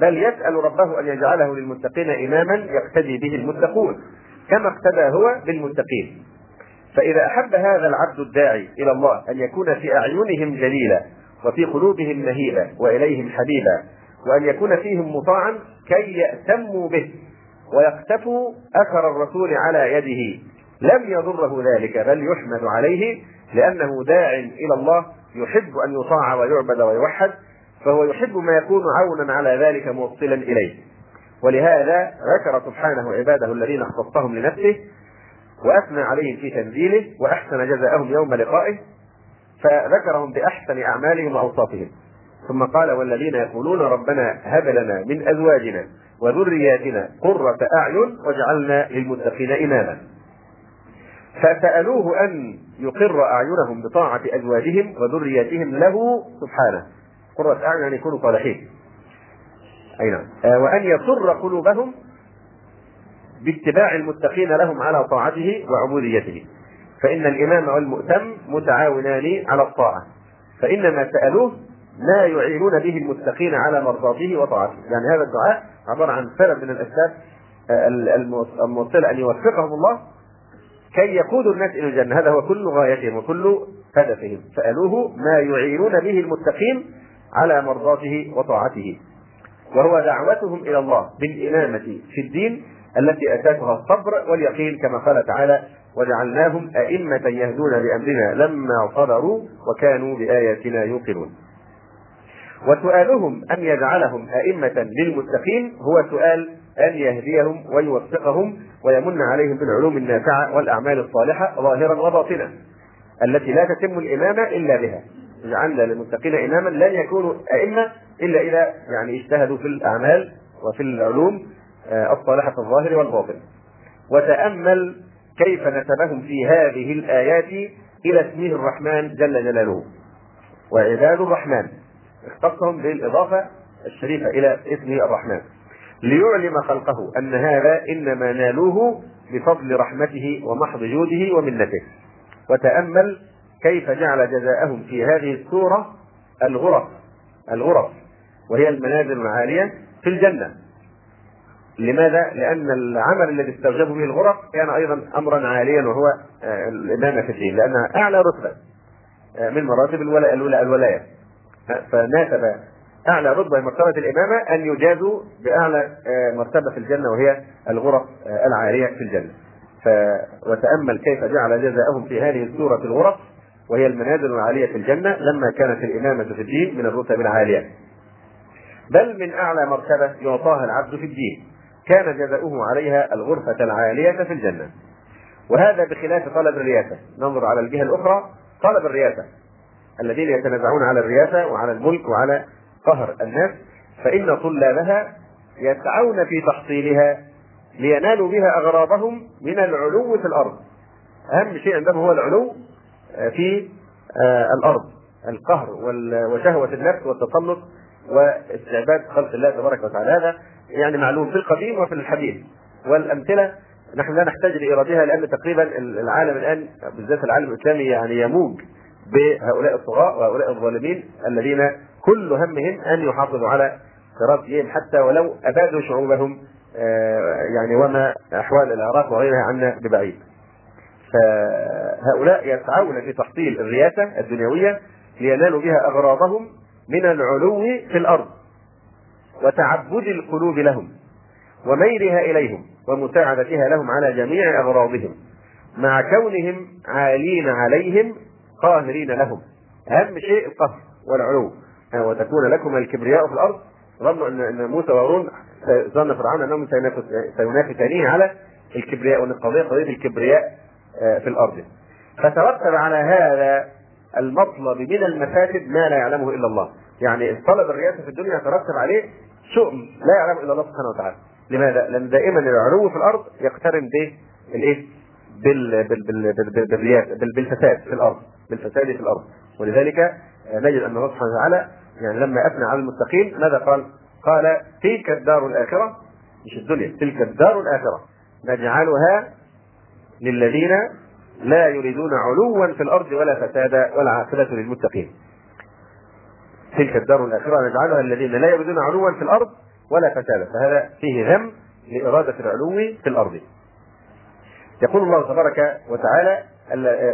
S1: بل يسأل ربه أن يجعله للمتقين إماما يقتدي به المتقون. كما اقتدى هو بالمتقين. فإذا أحب هذا العبد الداعي إلى الله أن يكون في أعينهم جليلا وفي قلوبهم مهيبا وإليهم حبيبا وأن يكون فيهم مطاعا كي يأتموا به ويقتفوا أثر الرسول على يده. لم يضره ذلك بل يحمد عليه لأنه داع إلى الله يحب أن يطاع ويعبد ويوحد فهو يحب ما يكون عونا على ذلك موصلا إليه. ولهذا ذكر سبحانه عباده الذين اختصهم لنفسه وأثنى عليهم في تنزيله وأحسن جزاءهم يوم لقائه فذكرهم بأحسن أعمالهم وأوصافهم. ثم قال والذين يقولون ربنا هب لنا من أزواجنا وذرياتنا قرة أعين واجعلنا للمتقين إماما. فسألوه أن يقر أعينهم بطاعة أزواجهم وذرياتهم له سبحانه. قرة أعين ان يكونوا صالحين. أي نعم. آه، وأن يسر قلوبهم باتباع المتقين لهم على طاعته وعبوديته. فإن الإمام والمؤتم متعاونان على الطاعة. فإنما سألوه ما يعينون به المتقين على مرضاته وطاعته. يعني هذا الدعاء عبارة عن سبب من الأسباب آه، الموصلة أن يوفقهم الله كي يقودوا الناس إلى الجنة. هذا هو كل غايتهم وكل هدفهم. سألوه ما يعينون به المتقين على مرضاته وطاعته. وهو دعوتهم إلى الله بالإمامة في الدين التي أتاكها الصبر واليقين كما قال تعالى وجعلناهم أئمة يهدون بأمرنا لما صبروا وكانوا بآياتنا يوقنون. وسؤالهم أن يجعلهم أئمة للمتقين هو سؤال أن يهديهم ويوفقهم ويمن عليهم بالعلوم النافعة والأعمال الصالحة ظاهرا وباطنا التي لا تتم الإمامة إلا بها. جعلنا للمتقين إماما لن يكونوا أئمة إلا إذا يعني اجتهدوا في الأعمال وفي العلوم آه، الصالحة الظاهر والباطن. وتأمل كيف نسبهم في هذه الآيات إلى اسمه الرحمن جل جلاله. وعباد الرحمن اختصهم بالإضافة الشريفة إلى اسمه الرحمن. ليعلم خلقه أن هذا إنما نالوه بفضل رحمته ومحض جوده ومنته. وتأمل كيف جعل جزاءهم في هذه السورة الغرف الغرف وهي المنازل العالية في الجنة. لماذا؟ لأن العمل الذي استوجبه به الغرف كان أيضا أمرا عاليا وهو آه، الإمامة في الدين لأنها أعلى رتبة آه، من مراتب الولاية. فناسب أعلى رتبة مرتبة الإمامة أن يجازوا بأعلى آه، مرتبة في الجنة وهي الغرف العالية في الجنة. ف... وتأمل كيف جعل جزاءهم في هذه السورة الغرف وهي المنازل العالية في الجنة لما كانت الإمامة في الدين من الرتب العالية. بل من أعلى مرتبة يعطاها العبد في الدين. كان جزاؤه عليها الغرفة العالية في الجنة. وهذا بخلاف طلب الرياسة. ننظر على الجهة الأخرى. طلب الرياسة. الذين يتنازعون على الرياسة وعلى الملك وعلى قهر الناس فإن طلابها يسعون في تحصيلها لينالوا بها أغراضهم من العلو في الأرض. أهم شيء عندهم هو العلو آه، في آه، الأرض القهر وشهوة النفس والتسلط واستعباد خلق الله تبارك وتعالى. هذا يعني معلوم في القديم وفي الحديث. والأمثلة نحن لا نحتاج لإيرادها لأن تقريبا العالم الآن بالذات العالم الإسلامي يعني يموج. بهؤلاء الطغاة وهؤلاء الظالمين الذين كل همهم أن يحافظوا على قراب دينهم حتى ولو أبادوا شعوبهم آه، يعني وما أحوال العراق وغيرها عنا ببعيد. فهؤلاء يسعون في تحصيل الرياسة الدنيوية لينالوا بها أغراضهم من العلو في الأرض وتعبد القلوب لهم وميلها إليهم ومساعدتها لهم على جميع أغراضهم مع كونهم عالين عليهم قاهرين لهم. أهم شيء القهر والعلو. وتكون لكم الكبرياء في الأرض. ظنوا ان أن موسى وهارون ظن فرعون أنهم سينافسانه على الكبرياء وأن القضية قضية الكبرياء آه، في الأرض. فترتب على هذا المطلب من المفاسد ما لا يعلمه إلا الله. يعني طلب الرئاسة في الدنيا يترتب عليه شؤم لا يعلم إلا الله سبحانه وتعالى. لماذا؟ لأن دائما العلو في الأرض يقترن بالايه؟ بال بال بال بالرياسه بالفساد في الأرض. بالفساد في الأرض. ولذلك نجد أن الله سبحانه وتعالى يعني لما أثنى على المتقين ماذا قال؟ قال تلك الدار الآخرة. مش الدنيا تلك الدار الآخرة. نجعلها للذين لا يريدون علوا في الأرض ولا فسادا والعاقبه للمتقين. تلك الدار الآخرة نجعلها الذين لا يريدون علوا في الأرض ولا فسادا. فهذا فيه ذم لإرادة العلو في الأرض. يقول الله تبارك وتعالى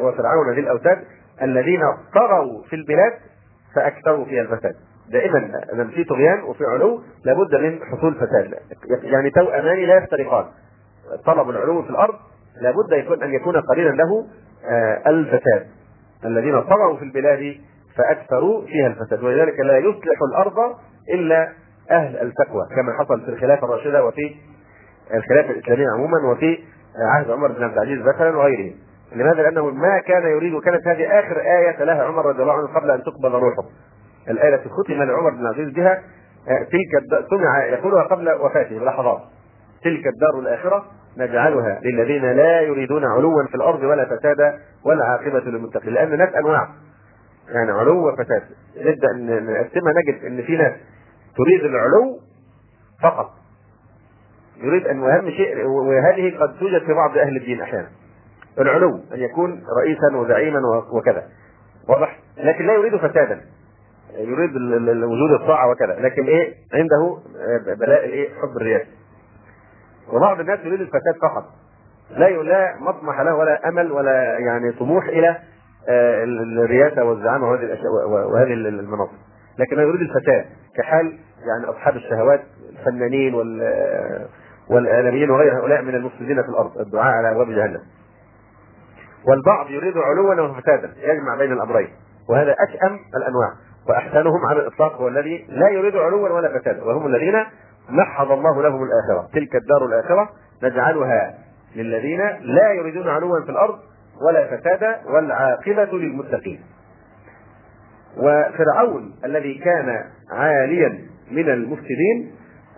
S1: وفرعون ذي الأوتاد الذين طغوا في البلاد فأكثروا فيها الفساد. دائما لما في طغيان وفي علو لابد من حصول فساد. يعني توأمان لا يفترقان. طلب العلو في الأرض لابد يكون أن يكون قرينا له آه، الفساد. الذين طغوا في البلاد فأكثروا فيها الفساد. ولذلك لا يصلح الأرض إلا أهل التقوى كما حصل في الخلافة الراشدة وفي الخلافة الإسلامية عموما وفي عهد عمر بن عبد العزيز مثلا وغيره لماذا؟ لأنه ما كان يريد وكانت هذه آخر آية تلاها عمر رضي الله عنه قبل أن تقبل روحه. الآية التي ختم لعمر بن العزيز بها تلك سمع يقولها قبل وفاته بلحظات. تلك الدار الآخرة نجعلها للذين لا يريدون علوا في الأرض ولا فسادا والعاقبة للمتقين لأن الناس انواع يعني علو وفساد نبدأ نقسمها نجد إن في ناس تريد العلو فقط يريد ان اهم شيء وهذه قد توجد في بعض أهل الدين أحيانا العلو أن يكون رئيسا وزعيما وكذا. واضح؟ لكن لا يريد فسادا. يريد وجود الطاعة وكذا. لكن إيه؟ عنده بلاء الإيه؟ حب الرياسه وبعض الناس يريد الفساد فقط. لا لا مطمح له ولا أمل ولا يعني طموح إلى آه، الرياسة والزعامة وهذه الأشياء وهذه المناصب لكن يريد الفتاه كحال يعني أصحاب الشهوات الفنانين وال والآلميين وغير هؤلاء من المفسدين في الأرض. الدعاء على أبواب جهنم. والبعض يريد علوا وفسادا يجمع بين الأمرين وهذا أشأم الأنواع وأحسنهم على الإطلاق هو الذي لا يريد علوا ولا فسادا وهم الذين محض الله لهم الآخرة تلك الدار الآخرة نجعلها للذين لا يريدون علوا في الأرض ولا فسادا والعاقبة للمتقين. وفرعون الذي كان عاليا من المفسدين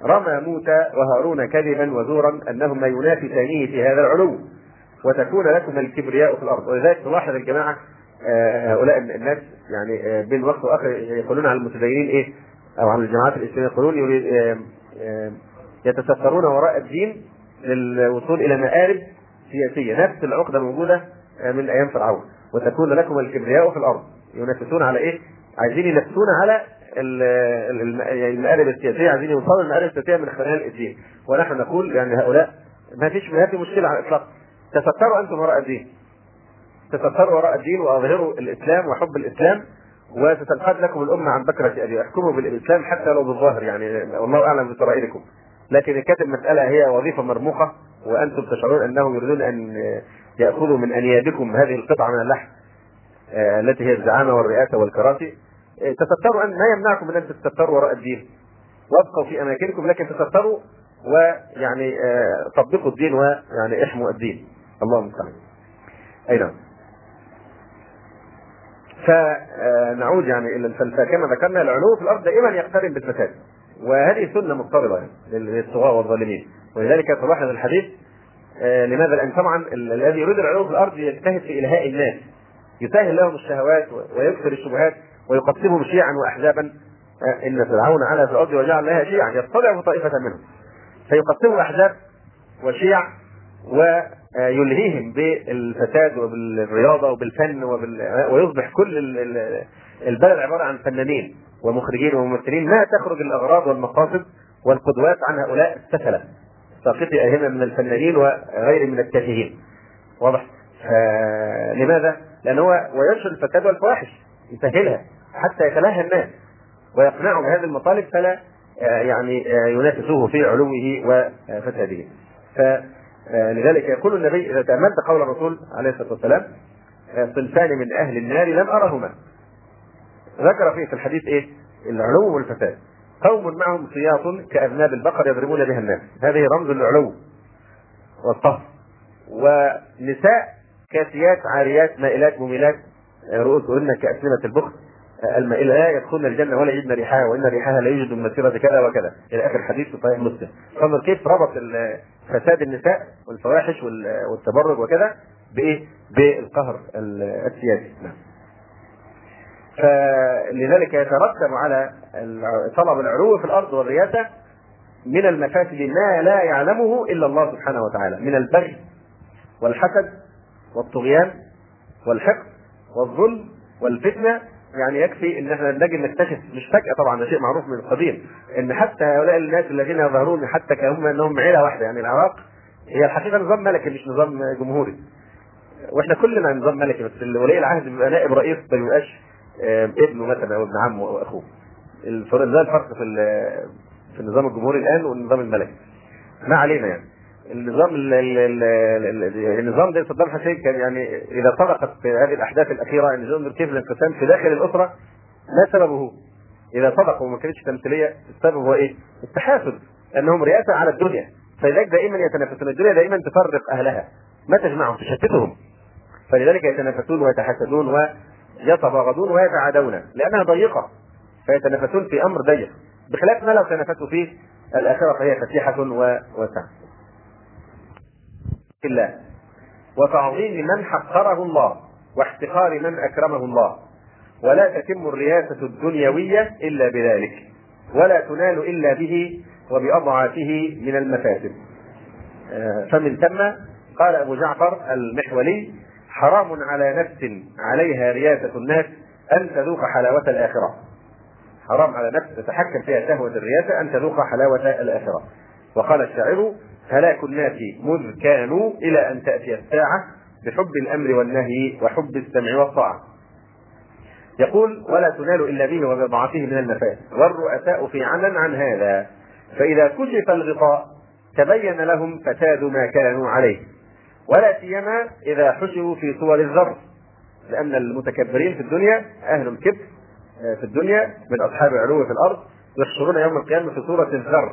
S1: رمى موسى وهارون كذبا وزورا انهما ينافسانه في هذا العلو. وتكون لكم الكبرياء في الأرض. ولذلك تلاحظ الجماعة آه، هؤلاء الناس يعني آه، بين وقت وآخر يقولون على المتدينين إيه؟ أو على الجماعات الإسلامية يقولون آه، يتسترون وراء الدين للوصول إلى مآرب سياسية. نفس العقدة موجوده من أيام فرعون. وتكون لكم الكبرياء في الأرض. ينافسون على إيه؟ عايزين ينافسون على يعني المآرب السياسية عايزين يوصلوا للمآرب السياسية من خلال الدين. ونحن نقول يعني هؤلاء ما فيش ما في مشكلة على الإطلاق. تستروا أنتم وراء الدين. تستروا وراء الدين وأظهروا الإسلام وحب الإسلام وستنقاد لكم الأمة عن بكرة أبي. أحكموا بالإسلام حتى لو بالظاهر يعني والله أعلم بسرائركم. لكن كانت المساله هي وظيفة مرموقة وأنتم تشعرون انهم يريدون أن يأخذوا من أنيابكم هذه القطعة من اللحم آه، التي هي الزعامة والرئاسة والكراسي. آه، تستروا ان ما يمنعكم من أن تستروا وراء الدين. وابقوا في أماكنكم لكن تستروا ويعني آه، طبقوا الدين ويعني احموا الدين. الله المستعان أي نعم. فنعود يعني إلى الفلسفة. كما ذكرنا العلو في الأرض دائما يقترن بالفساد. وهذه سنة مضطربة للطغاة والظالمين. ولذلك تلاحظ الحديث لماذا؟ لأن طبعا الذي يريد العلو في الأرض يجتهد في إلهاء الناس. يسهل لهم الشهوات ويكثر الشبهات ويقسمهم شيعا واحزابا. آه، إن فرعون علا في الأرض وجعل لها شيعا يستضعف طائفة منهم. فيقسمهم أحزاب وشيع ويلهيهم بالفساد وبالرياضة وبالفن وبال... ويصبح كل البلد عبارة عن فنانين ومخرجين وممثلين لا تخرج الأغراض والمقاصد والقدوات عن هؤلاء السفلة ساقطي أهمة من الفنانين وغير من التافهين واضح لماذا؟ لأن هو وينشر الفساد والفواحش يسهلها حتى يتلهى الناس ويقنعهم بهذه المطالب فلا آه، يعني آه، ينافسوه في علوه وفساده. فلذلك يقول النبي إذا تأملت قول الرسول عليه الصلاة والسلام آه، صنفان من أهل النار لم أرهما. ذكر فيه في الحديث إيه؟ العلو والفساد. قوم معهم سياط كأذناب البقر يضربون بها الناس، هذه رمز العلو والطهر. ونساء كاسيات عاريات مائلات مميلات رؤوسهن كأسنمة البخت المائلة لا يدخلن الجنة ولا يجدن ريحها وإن ريحها لا يوجد من مسيرة كذا وكذا. إلى آخر حديث في صحيح مسلم. فانظر كيف ربط فساد النساء والفواحش والتبرج وكذا بإيه؟ بالقهر السياسي. نعم. فلذلك يترتب على طلب العلو في الأرض والرياسة من المفاسد ما لا يعلمه إلا الله سبحانه وتعالى من البغي والحسد والطغيان والحقد والظلم والفتنة يعني يكفي إن إحنا نجي نكتشف مش فجأة طبعا ده شيء معروف من القديم إن حتى هؤلاء الناس الذين يظهرون حتى كهم إنهم عيلة واحدة يعني العراق هي الحقيقة نظام ملكي مش نظام جمهوري. وإحنا كلنا نظام ملكي بس ولي العهد بيبقى نائب رئيس ما بيبقاش ابنه مثلا أو ابن عمه أو أخوه. الفرق ده الفرق في في النظام الجمهوري الآن والنظام الملكي. ما علينا يعني. النظام النظام ده صدام حسين كان يعني إذا طرقت هذه الأحداث الأخيرة إن جندر كيف الانقسام في داخل الأسرة ما سببه؟ إذا صدقوا وما كانتش تمثيلية السبب هو إيه؟ التحاسد أنهم رئاسة على الدنيا. فلذلك دائما يتنافسون. الدنيا دائما تفرق أهلها ما تجمعهم تشتتهم. فلذلك يتنافسون ويتحاسدون ويتباغضون ويتعادون لأنها ضيقة. فيتنافسون في أمر ضيق. بخلاف ما لو تنافسوا فيه الآخرة فهي فسيحة وواسعه الله وتعظيم من حقره الله واحتقار من أكرمه الله. ولا تتم الرياسة الدنيوية إلا بذلك ولا تنال إلا به وبأضعافه من المفاسد. آه، فمن ثم قال أبو جعفر المحولي حرام على نفس عليها رياسة الناس أن تذوق حلاوة الآخرة. حرام على نفس تتحكم فيها شهوة الرياسة أن تذوق حلاوة الآخرة. وقال الشاعر هلاك الناس مذ كانوا إلى أن تأتي الساعة بحب الأمر والنهي وحب السمع والطاعة. يقول ولا تنال إلا به وبضعفه من المفاسد والرؤساء في عمل عن هذا. فإذا كشف الغطاء تبين لهم فساد ما كانوا عليه. ولا سيما إذا حشروا في صور الذر لأن المتكبرين في الدنيا أهل الكبر آه، في الدنيا من أصحاب العلو في الأرض يحشرون يوم القيامة في صورة الذر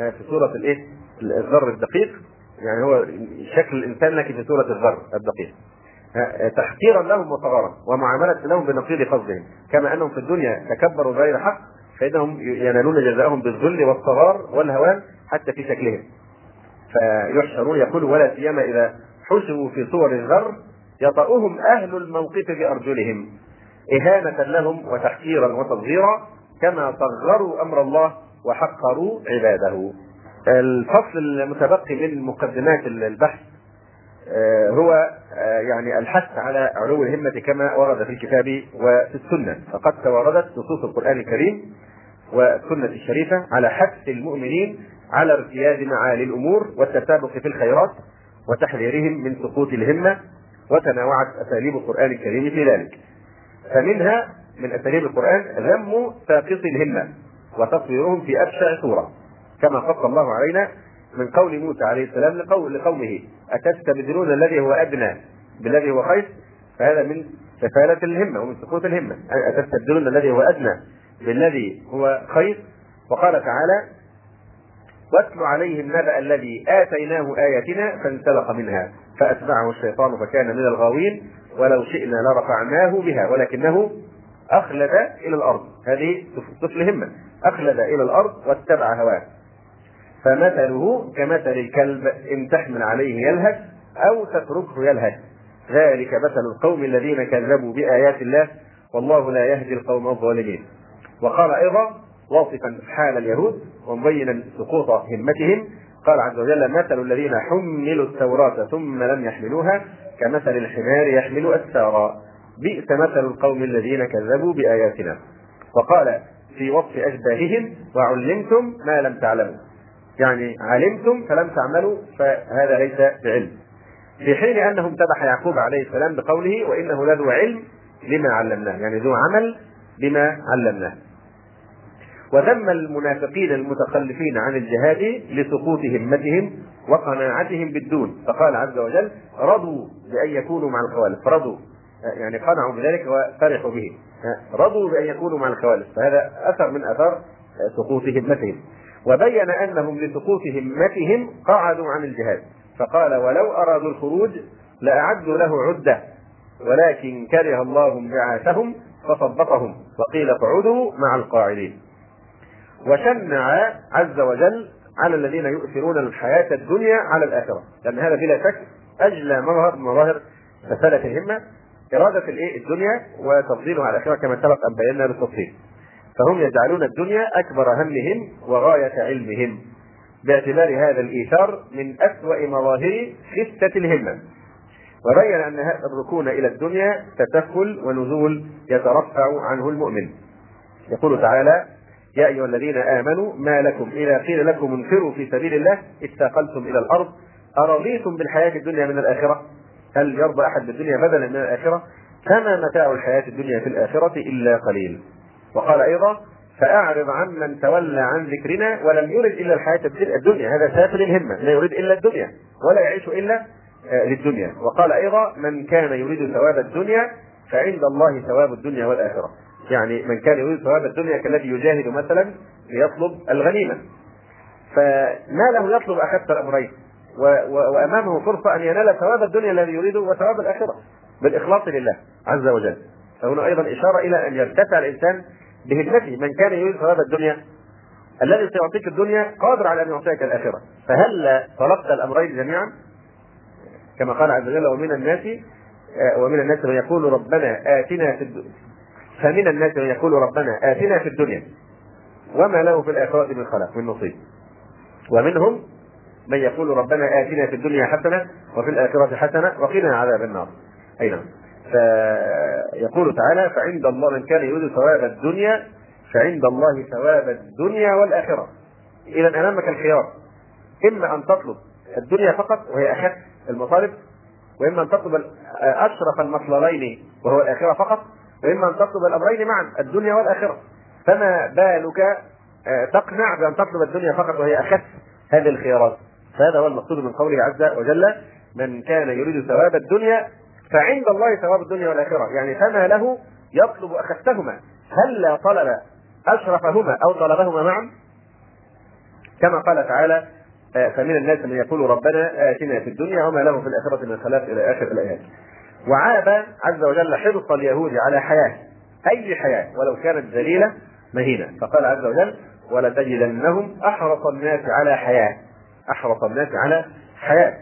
S1: آه، في صورة الإيه؟ الذر الدقيق يعني هو شكل الإنسان لكن في صورة الذر الدقيق. تحقيرا لهم وصغارا ومعاملة لهم بنقيض فضلهم كما أنهم في الدنيا تكبروا بغير حق فإنهم ينالون جزاءهم بالذل والصغار والهوان حتى في شكلهم. فيحشرون يقول ولا سيما إذا حشروا في صور الذر يطأهم أهل الموقف بأرجلهم. إهانة لهم وتحقيرا وتصغيرا كما صغروا أمر الله وحقروا عباده. الفصل المتبقي من مقدمات البحث آه، هو آه، يعني الحث على علو الهمة كما ورد في الكتاب وفي السنة. فقد تواردت نصوص القرآن الكريم والسنة الشريفة على حث المؤمنين على ارتياد معالي الأمور والتسابق في الخيرات وتحذيرهم من سقوط الهمة وتنوعت أساليب القرآن الكريم في ذلك. فمنها من أساليب القرآن ذم ساقط الهمة وتصويرهم في أبشع صورة. كما قص الله علينا من قول موسى عليه السلام لقول لقومه أتستبدلون الذي هو أدنى بالذي هو خير؟ فهذا من سفالة الهمة ومن سقوط الهمة. أتستبدلون الذي هو أدنى بالذي هو خير؟ وقال تعالى واتل عليهم نبأ الذي آتيناه آياتنا فانسلخ منها فأتبعه الشيطان فكان من الغاوين ولو شئنا لرفعناه بها ولكنه أخلد إلى الأرض. هذه طفل همة أخلد إلى الأرض واتبع هواه. فمثله كمثل الكلب إن تحمل عليه يلهث أو تتركه يلهث. ذلك مثل القوم الذين كذبوا بآيات الله والله لا يهدي القوم الظالمين. وقال أيضا واصفا حال اليهود ومبينا سقوط همتهم. قال عز وجل مثل الذين حملوا التوراة ثم لم يحملوها كمثل الحمار يحمل أسفارا بئس مثل القوم الذين كذبوا بآياتنا. وقال في وصف أشباههم وعلمتم ما لم تعلموا. يعني علمتم فلم تعملوا فهذا ليس بعلم. في حين انه امتدح يعقوب عليه السلام بقوله وإنه لذو علم لما علمناه يعني ذو عمل بما علمناه. وذم المنافقين المتخلفين عن الجهاد لسقوط همتهم وقناعتهم بالدون. فقال عز وجل رضوا بأن يكونوا مع الخوالف. رضوا يعني قنعوا بذلك وفرحوا به. رضوا بأن يكونوا مع الخوالف فهذا أثر من أثار سقوط همتهم. وبين أنهم لسقوط همتهم قعدوا عن الجهاد. فقال ولو أرادوا الخروج لأعدوا له عدة ولكن كره الله انبعاثهم فصدقهم وقيل اقعدوا مع القاعدين. وشنع عز وجل على الذين يؤثرون الحياة الدنيا على الآخرة لأن هذا بلا شك أجلى مظهر من مظاهر فسالة الهمة إرادة الإيه؟ الدنيا وتفضيلها على الآخرة كما سبق أن بينا بالتفصيل. فهم يجعلون الدنيا أكبر همهم وغاية علمهم باعتبار هذا الإيثار من أسوأ مظاهر خفة الهمة. وبين أن هذا الركون إلى الدنيا تسفل ونزول يترفع عنه المؤمن. يقول تعالى يا أيها الذين آمنوا ما لكم إذا قيل لكم انفروا في سبيل الله استاقلتم إلى الأرض أرضيتم بالحياة الدنيا من الآخرة؟ هل يرضى أحد بالدنيا بدلا من الآخرة؟ فما متاع الحياة الدنيا في الآخرة إلا قليل. وقال أيضا فأعرض عمن تولى عن ذكرنا ولم يرد إلا الحياة الدنيا هذا سافل الهمة لا يريد إلا الدنيا ولا يعيش إلا آه، للدنيا. وقال أيضا من كان يريد ثواب الدنيا فعند الله ثواب الدنيا والآخرة. يعني من كان يريد ثواب الدنيا كالذي يجاهد مثلا ليطلب الغنيمة. فما له يطلب أخف الأمرين وأمامه فرصة أن ينال ثواب الدنيا الذي يريده وثواب الآخرة بالإخلاص لله عز وجل. فهنا أيضا إشارة إلى أن يرتفع الإنسان بهمته من كان يريد ثواب الدنيا الذي سيعطيك الدنيا قادر على أن يعطيك الآخرة. فهل طلبت الأمرين جميعا؟ كما قال عز وجل ومن الناس آه، ومن الناس من يقول ربنا آتنا في الدنيا فمن الناس من يقول ربنا آتنا في الدنيا. وما له في الآخرة من خلاق من نصيب. ومنهم من يقول ربنا آتنا في الدنيا حسنة وفي الآخرة حسنة وقنا عذاب النار. أي نعم. فيقول تعالى فعند الله من كان يريد ثواب الدنيا فعند الله ثواب الدنيا والآخرة. إذا أمامك الخيار إما أن تطلب الدنيا فقط وهي أخف المطالب وإما أن تطلب أشرف المطلبين وهو الآخرة فقط وإما أن تطلب الأمرين معا الدنيا والآخرة. فما بالك آه، تقنع بأن تطلب الدنيا فقط وهي أخف هذه الخيارات؟ فهذا هو المقصود من قوله عز وجل من كان يريد ثواب الدنيا فعند الله ثواب الدنيا والآخرة. يعني فما له يطلب اخستهما هل طلب أشرفهما أو طلبهما معا؟ كما قال تعالى آه، فمن الناس من يقول ربنا آتنا في الدنيا وما له في الآخرة من خلاف إلى آخر الآيات. وعاب عز وجل حرص اليهود على حياة أي حياة؟ ولو كانت ذليلة مهينة. فقال عز وجل ولتجدنهم أحرص الناس على حياة. أحرص الناس على حياة.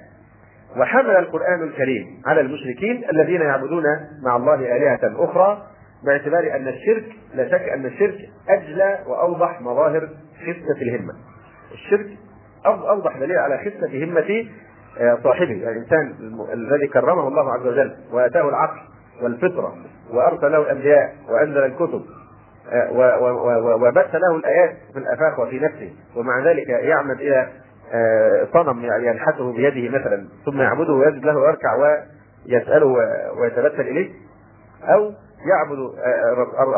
S1: وحمل القرآن الكريم على المشركين الذين يعبدون مع الله آلهة أخرى باعتبار أن الشرك لا شك أن الشرك أجلى وأوضح مظاهر خفه الهمة. الشرك أوضح دليل على خفه همة آه، صاحبه. يعني الإنسان الذي كرمه الله عز وجل وأتاه العقل والفطرة وأرسل له الأنبياء وأنزل الكتب آه، وبث له الآيات في الأفاق وفي نفسه ومع ذلك يعمد آه، صنم ينحته بيده مثلا ثم يعبده ويسجد له ويركع ويسأله ويتبتل إليه أو يعبد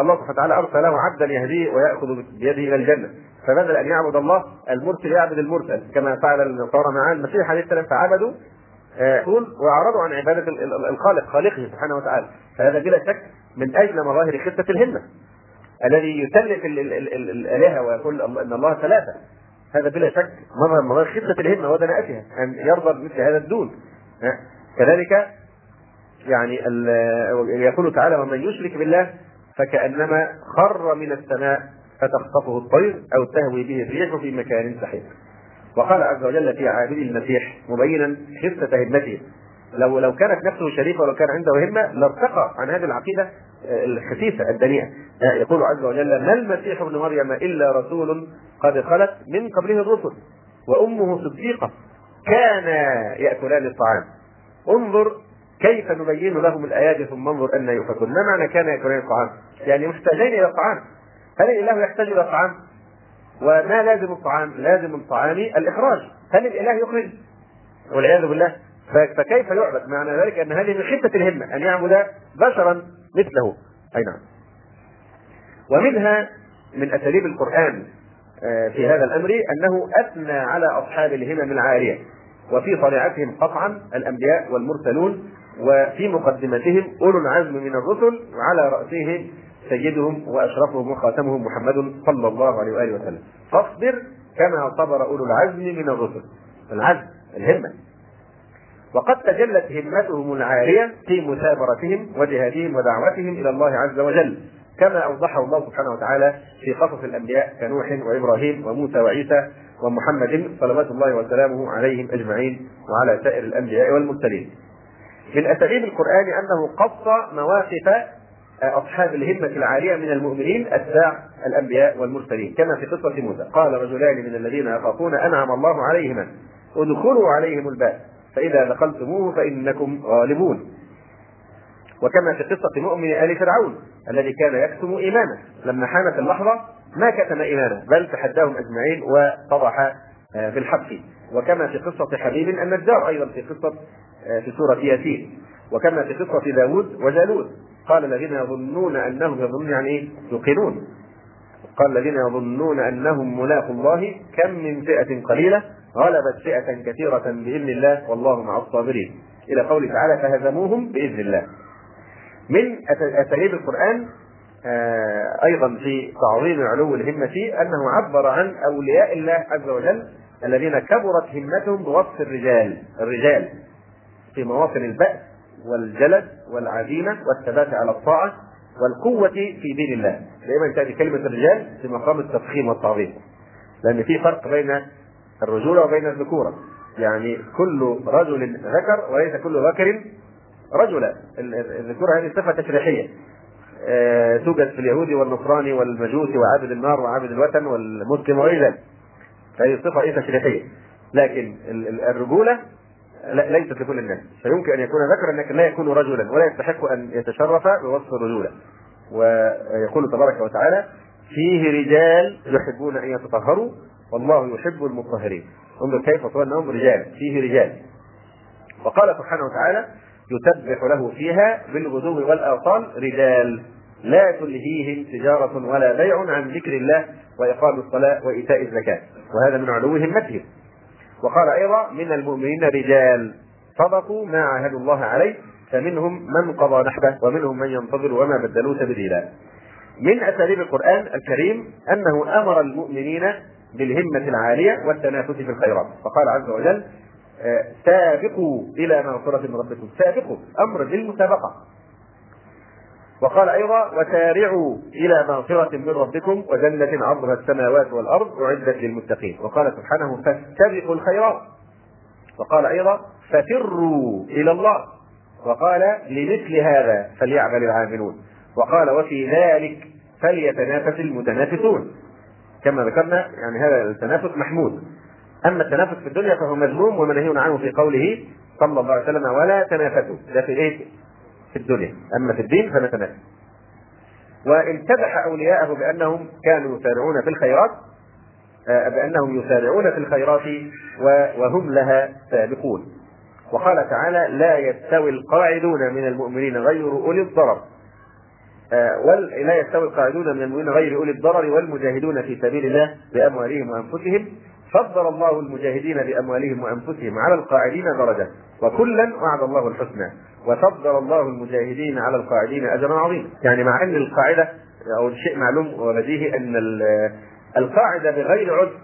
S1: الله سبحانه وتعالى أرسل له عبدا يهديه ويأخذ بيده إلى الجنة. فبدل أن يعبد الله المرسل يعبد المرسل كما فعل النصارى مع المسيح عليه السلام فعبدوا طول آه، وأعرضوا عن عبادة الخالق خالقه سبحانه وتعالى. فهذا بلا شك من أجل مظاهر خفه الهمة الذي يسلف الآلهة ويقول إن الله ثلاثة. هذا بلا شك مظهر مظاهر خفه الهمة ودناءتها أن يرضى بمثل هذا الدون. كذلك يعني يقول تعالى ومن يشرك بالله فكأنما خر من السماء فتخطفه الطير أو تهوي به الريح في مكان سحيق. وقال عز وجل في عابد المسيح مبينا خفة همته. لو لو كانت نفسه شريفة ولو كان عنده همة لارتقى عن هذه العقيدة آه، الخسيسه الدنيئة. آه، يقول عز وجل ما المسيح ابن مريم إلا رسول قد خلت من قبله الرسل وأمه صديقة كانا يأكلان الطعام. انظر كيف نبين لهم الآيات ثم انظر أن يؤفكون ما معنى كان يأكلان الطعام؟ يعني محتاجين إلى الطعام. هل الإله يحتاج إلى الطعام؟ وما لازم الطعام؟ لازم الطعام الإخراج. هل الإله يخرج؟ والعياذ بالله. فكيف يعبد معنى ذلك أن هذه من خفه الهمة أن يعبد بشرا مثله. أي نعم. ومنها من أساليب القرآن آه، في هذا الأمر أنه أثنى على أصحاب الهمم العاليه وفي طليعتهم قطعا الأنبياء والمرسلون وفي مقدمتهم أولو العزم من الرسل وعلى راسهم سيدهم وأشرفهم وخاتمهم محمد صلى الله عليه وآله وسلم. فاصبر كما صبر أولو العزم من الرسل. العزم الهمة. وقد تجلت همتهم العاليه في مثابرتهم وجهادهم ودعوتهم إلى الله عز وجل كما أوضحه الله سبحانه وتعالى في قصص الأنبياء كنوح وإبراهيم وموسى وعيسى ومحمد صلوات الله وسلامه عليهم أجمعين وعلى سائر الأنبياء والمرسلين. من أساليب القرآن أنه قص مواقف أصحاب الهمة العاليه من المؤمنين أتباع الأنبياء والمرسلين كما في قصة موسى قال رجلان من الذين يخافون أنعم الله عليهما ادخلوا عليهم الباب فإذا دخلتموه فإنكم غالبون. وكما في قصة مؤمن آل فرعون الذي كان يكتم إيمانه. لما حانت اللحظة ما كتم إيمانه بل تحداهم أجمعين وفضح آه، بالحق. وكما في قصة حبيب النجار أيضا في قصة آه، في سورة ياسين. وكما في قصة داود وجالوت. قال الذين يظنون أنهم يظنون يعني إيه؟ يوقنون. قال الذين يظنون أنهم ملاقوا الله كم من فئة قليلة؟ غلبت فئة كثيرة بإذن الله والله مع الصابرين. إلى قوله تعالى فهزموهم بإذن الله. من أساليب القرآن آه أيضا في تعظيم علو الهمه أنه عبر عن أولياء الله عز وجل الذين كبرت همتهم بوصف الرجال. الرجال في مواطن البأس والجلد والعزيمة والثبات على الطاعة والقوة في دين الله. دائما تأتي كلمة الرجال في مقام التفخيم والتعظيم. لأن في فرق بين الرجولة وبين الذكورة يعني كل رجل ذكر وليس كل ذكر رجلا. الذكورة هذه صفة تشريحية. أه توجد في اليهودي والنصراني والمجوسي وعابد النار وعابد الوثن والمسلم وغير ذلك. فهي صفة إيه تشريحية. لكن الرجولة ليست لكل الناس. فيمكن أن يكون ذكرا لكن لا يكون رجلا. ولا يستحق أن يتشرف بوصف الرجولة. ويقول تبارك وتعالى فيه رجال يحبون أن يتطهروا والله يحب المطهرين. انظر كيف انهم رجال فيه رجال. وقال سبحانه وتعالى يسبح له فيها بالغدو والاوصال رجال لا تلهيهم تجارة ولا بيع عن ذكر الله وإقام الصلاة وإيتاء الزكاة. وهذا من علو همتهم. وقال أيضا من المؤمنين رجال صدقوا ما عاهدوا الله عليه فمنهم من قضى نحبه ومنهم من ينتظر وما بدلوا تبديلا. من أساليب القرآن الكريم أنه أمر المؤمنين بالهمة العالية والتنافس في الخيرات. فقال عز وجل آه، سابقوا إلى مغفرة من ربكم. سابقوا أمر بالمسابقه وقال أيضا وسارعوا إلى مغفرة من ربكم وجنة عرضها السماوات والأرض أعدت للمتقين. وقال سبحانه فاستبقوا الخيرات. وقال أيضا ففروا إلى الله. وقال لمثل هذا فليعمل العاملون. وقال وفي ذلك فليتنافس المتنافسون. كما ذكرنا يعني هذا التنافس محمود. أما التنافس في الدنيا فهو مذموم ومنهي عنه في قوله صلى الله عليه وسلم ولا تنافسوا. ده في إيه؟ في الدنيا. أما في الدين فنتنافس. وامتدح أولياءه بأنهم كانوا يسارعون في الخيرات آه، بأنهم يسارعون في الخيرات وهم لها سابقون. وقال تعالى لا يستوي القاعدون من المؤمنين غير أولي الضرر. آه، لا يستوي القاعدون من المؤمنين غير أولي الضرر والمجاهدون في سبيل الله بأموالهم وأنفسهم. فضل الله المجاهدين بأموالهم وأنفسهم على القاعدين درجة وكلا وعد الله الحسنى. وفضل الله المجاهدين على القاعدين اجرا عظيما. يعني مع أن القاعدة أو الشيء معلوم وبديهي أن القاعدة بغير عذر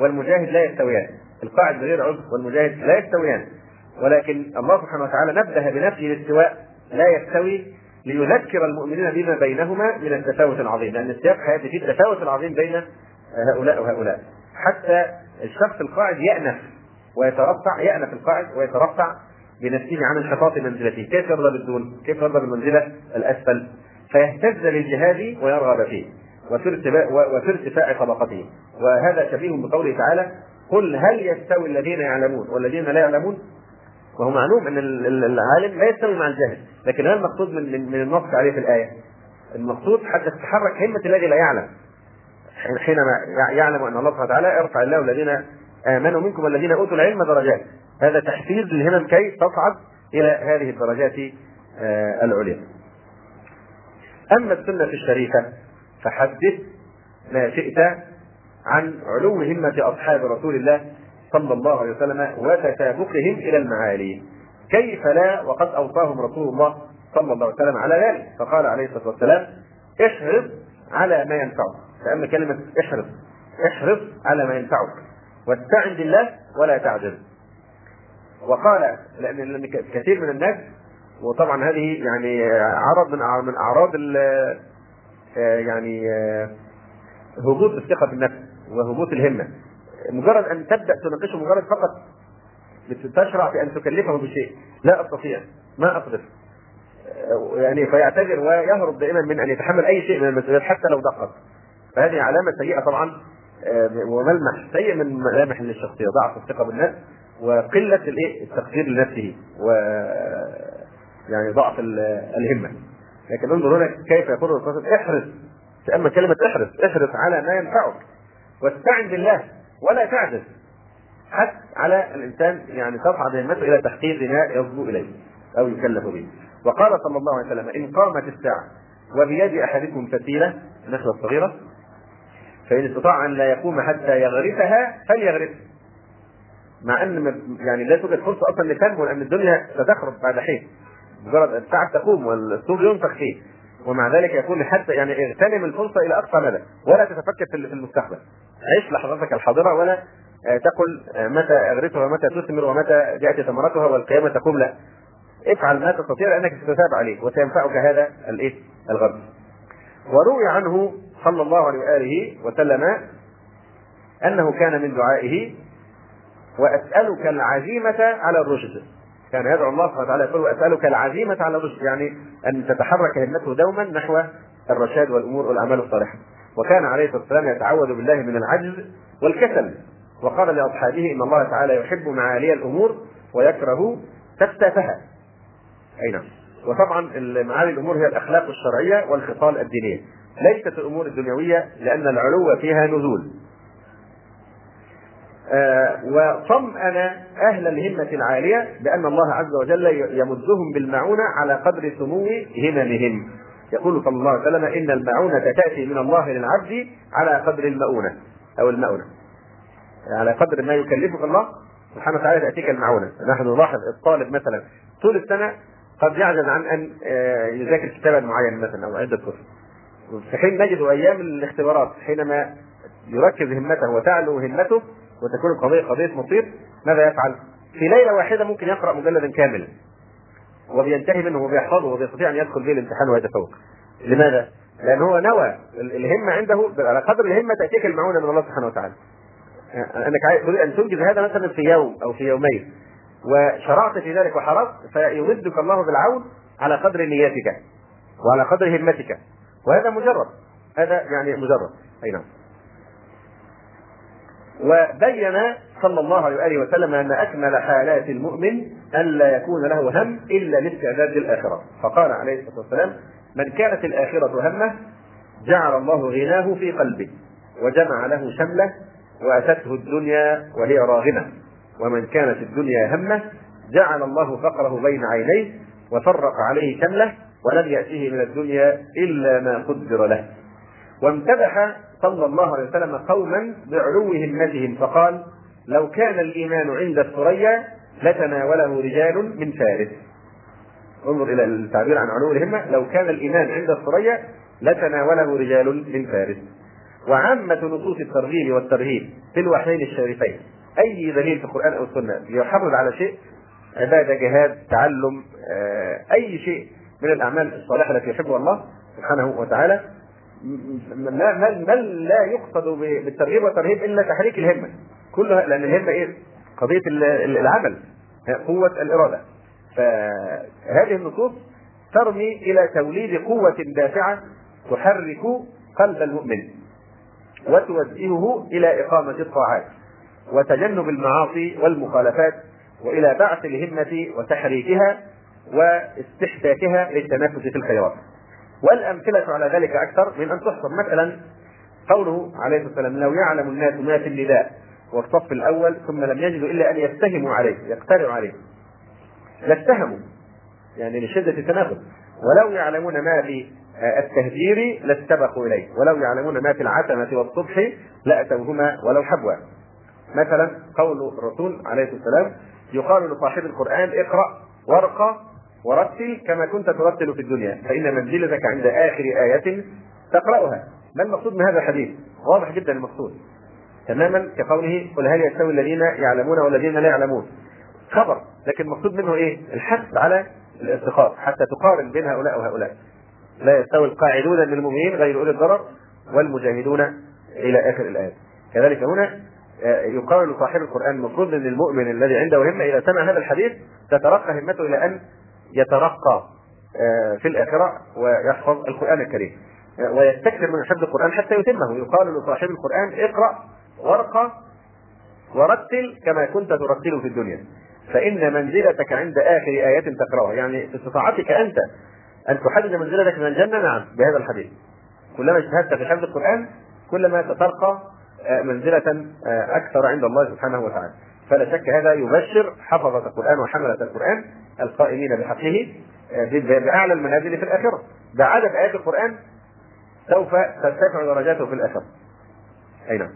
S1: والمجاهد لا يستويان. القاعد بغير عذر والمجاهد لا يستويان. ولكن الله سبحانه وتعالى نبه بنفسه الاستواء لا يستوي ليذكر المؤمنين بما بينهما من التفاوت العظيم لأن السياق هذه فيه التفاوت العظيم بين هؤلاء وهؤلاء حتى الشخص القاعد يأنف ويترفع يأنف القاعد ويترفع بنفسه عن انحطاط منزلته، كيف يرضى بالدون؟ كيف يرضى بالمنزلة الأسفل؟ فيهتز للجهاد ويرغب فيه وفي ارتفاع طبقته، وهذا شبيه بقوله تعالى: قل هل يستوي الذين يعلمون والذين لا يعلمون؟ وهو معلوم أن العالم لا يستوي مع الجاهل، لكن هذا المقصود من من النص عليه في الآية؟ المقصود حتى تتحرك همة الذي لا يعلم، حينما يعلم أن الله سبحانه وتعالى يرفع الله الذين آمنوا منكم والذين أوتوا العلم درجات. هذا تحفيز للهمم كي تصعد إلى هذه الدرجات آه، العليا. أما السنة الشريفة فحدث ما شئت عن علو همة أصحاب رسول الله صلى الله عليه وسلم وتسابقهم إلى المعالي. كيف لا؟ وقد أوصاهم رسول الله صلى الله عليه وسلم على ذلك. فقال عليه الصلاة والسلام احرص على ما ينفعك. لأن كلمة احرص احرص على ما ينفعك واستعن بالله ولا تعجز وقال لأن كثير من الناس وطبعا هذه يعني عرض من من أعراض يعني هبوط الثقة بالنفس وهبوط الهمة. مجرد أن تبدأ تناقشه مجرد فقط تشرع في أن تكلفه بشيء. لا أستطيع. ما أقدر يعني فيعتذر ويهرب دائما من أن يتحمل أي شيء من المسؤوليات حتى لو دقق فهذه علامة سيئة طبعا آه، وملمح سيء من ملامح للشخصيه ضعف الثقة بالنفس وقلة الإيه؟ التقدير لنفسه و يعني ضعف الهمة. لكن انظر هنا كيف يقول الرسول احرص. اما كلمة احرص. احرص على ما ينفعك. واستعن بالله. ولا تعجز. حتى على الإنسان يعني تصعد همته إلى تحقيق ما يصبو إليه أو يكلف به. وقال صلى الله عليه وسلم إن قامت الساعة وبيد أحدكم فتيلة النخلة الصغيرة فإن استطاع أن لا يقوم حتى يغرسها فليغرسها مع أن يعني لا توجد فرصة أصلا لتنمو لأن الدنيا ستخرب بعد حين. مجرد الساعة تقوم والسور ينفخ فيه. ومع ذلك يقول حتى يعني اغتنم الفرصة إلى أقصى مدى. ولا تتفكر في المستقبل. عيش لحظتك الحاضرة ولا تقل متى اغرسها ومتى تثمر ومتى جاءت ثمرتها والقيامة تقوم لا. افعل ما تستطيع لأنك ستثاب عليه وسينفعك هذا الإيه؟ الغرب وروي عنه صلى الله عليه وآله وسلم أنه كان من دعائه وأسألك العزيمة على الرشد. كان يدعو الله سبحانه وتعالى يقول وأسألك العزيمة على الرشد يعني أن تتحرك همته دوما نحو الرشاد والأمور والأعمال الصالحة. وكان عليه الصلاة والسلام يتعوذ بالله من العجز والكسل. وقال لأصحابه إن الله تعالى يحب معالي الأمور ويكره تفتافها أي نعم. وطبعا معالي الأمور هي الأخلاق الشرعية والخصال الدينية. ليست الأمور الدنيوية لأن العلو فيها نزول. آه وطمأن أهل الهمة العالية بأن الله عز وجل يمدهم بالمعونة على قدر سمو هممهم. يقول صلى الله عليه وسلم إن المعونة تأتي من الله للعبد على قدر المؤونة أو المؤونة. على قدر ما يكلفك الله سبحانه وتعالى تأتيك المعونة. نحن نلاحظ الطالب مثلا طول السنة قد يعجز عن أن آه، يذاكر كتابا معينا مثلا أو عدة كتب في حين نجد أيام الاختبارات حينما يركز همته وتعلو همته وتكون القضية قضية مصير ماذا يفعل؟ في ليلة واحدة ممكن يقرأ مجلدا كاملا. وبينتهي منه وبيحفظه وبيستطيع أن يدخل به الامتحان ويتفوق. لماذا؟ لأن هو نوى الهمة عنده على قدر الهمة تأتيك المعونة من الله سبحانه وتعالى. أنك تريد أن تنجز هذا مثلا في يوم أو في يومين وشرعت في ذلك وحرصت فيمدك الله بالعون على قدر نيتك وعلى قدر همتك وهذا مجرد هذا يعني مجرد أي نعم وبين صلى الله عليه وآله وسلم أن أكمل حالات المؤمن الا يكون له هم إلا لاستعداد الآخرة. فقال عليه الصلاة والسلام من كانت الآخرة همه جعل الله غناه في قلبه وجمع له شمله وأتته الدنيا وهي راغمة. ومن كانت الدنيا همه جعل الله فقره بين عينيه وفرق عليه شمله ولم يأته من الدنيا إلا ما قدر له. وامتدح صلى الله عليه وسلم قوما بعلو همتهم فقال لو كان الإيمان عند الثريا لتناوله رجال من فارس. انظر إلى التعبير عن علو الهمة لو كان الإيمان عند الثريا لتناوله رجال من فارس. وعامة نصوص الترغيب والترهيب في الوحيين الشريفين أي دليل في القرآن أو السنة يحرض على شيء؟ عبادة جهاد تعلم آه، أي شيء من الأعمال الصالحة التي يحبها الله سبحانه وتعالى. ما ما لا يقصد بالترغيب والترهيب إلا تحريك الهمة. كلها لأن الهمة إيه؟ قضية العمل. قوة الإرادة. فهذه النصوص ترمي إلى توليد قوة دافعة تحرك قلب المؤمن وتوجهه إلى إقامة الطاعات وتجنب المعاصي والمخالفات وإلى بعث الهمة وتحريكها واستحداثها للتنافس في الخيرات. والأمثلة على ذلك أكثر من أن تحصر مثلا قوله عليه الصلاة والسلام لو يعلم الناس ما في النداء والصف الأول ثم لم يجدوا إلا أن يتهموا عليه يقترعوا عليه. لاتهموا يعني لشدة التنافس ولو يعلمون ما في التهجير لاستبقوا إليه ولو يعلمون ما في العتمة والصبح لأتوهما ولو حبوا. مثلا قول الرسول عليه الصلاة والسلام يقال لصاحب القرآن اقرأ وارقى ورتل كما كنت ترتل في الدنيا فإن منزلتك عند آخر آية تقرأها. ما المقصود من هذا الحديث؟ واضح جدا المقصود. تماما كقوله قل هل يستوي الذين يعلمون والذين لا يعلمون. خبر لكن المقصود منه إيه؟ الحث على الاستقامة حتى تقارن بين هؤلاء وهؤلاء. لا يستوي القاعدون من المؤمنين غير أولي الضرر والمجاهدون إلى آخر الآية. كذلك هنا آه، يقال لصاحب القرآن المفروض ان المؤمن الذي عنده همة إذا سمع هذا الحديث تترقى همته إلى أن يترقى آه، في الآخرة ويحفظ القرآن الكريم. آه، ويستكثر من حفظ القرآن حتى يتمه. يقال لصاحب القرآن اقرأ وارقى ورتل كما كنت ترتل في الدنيا. فإن منزلتك عند آخر آية تقرأها. يعني استطاعتك أنت أن تحدد منزلتك من الجنة؟ نعم بهذا الحديث. كلما اجتهدت في حفظ القرآن كلما تترقى آه، منزلة أكثر عند الله سبحانه وتعالى. فلا شك هذا يبشر حفظة القرآن وحملة القرآن القائمين بحقه آه، بأعلى المنازل في الآخرة. بعدد آيات القرآن سوف ترتفع درجاته في الآخرة. أي نعم.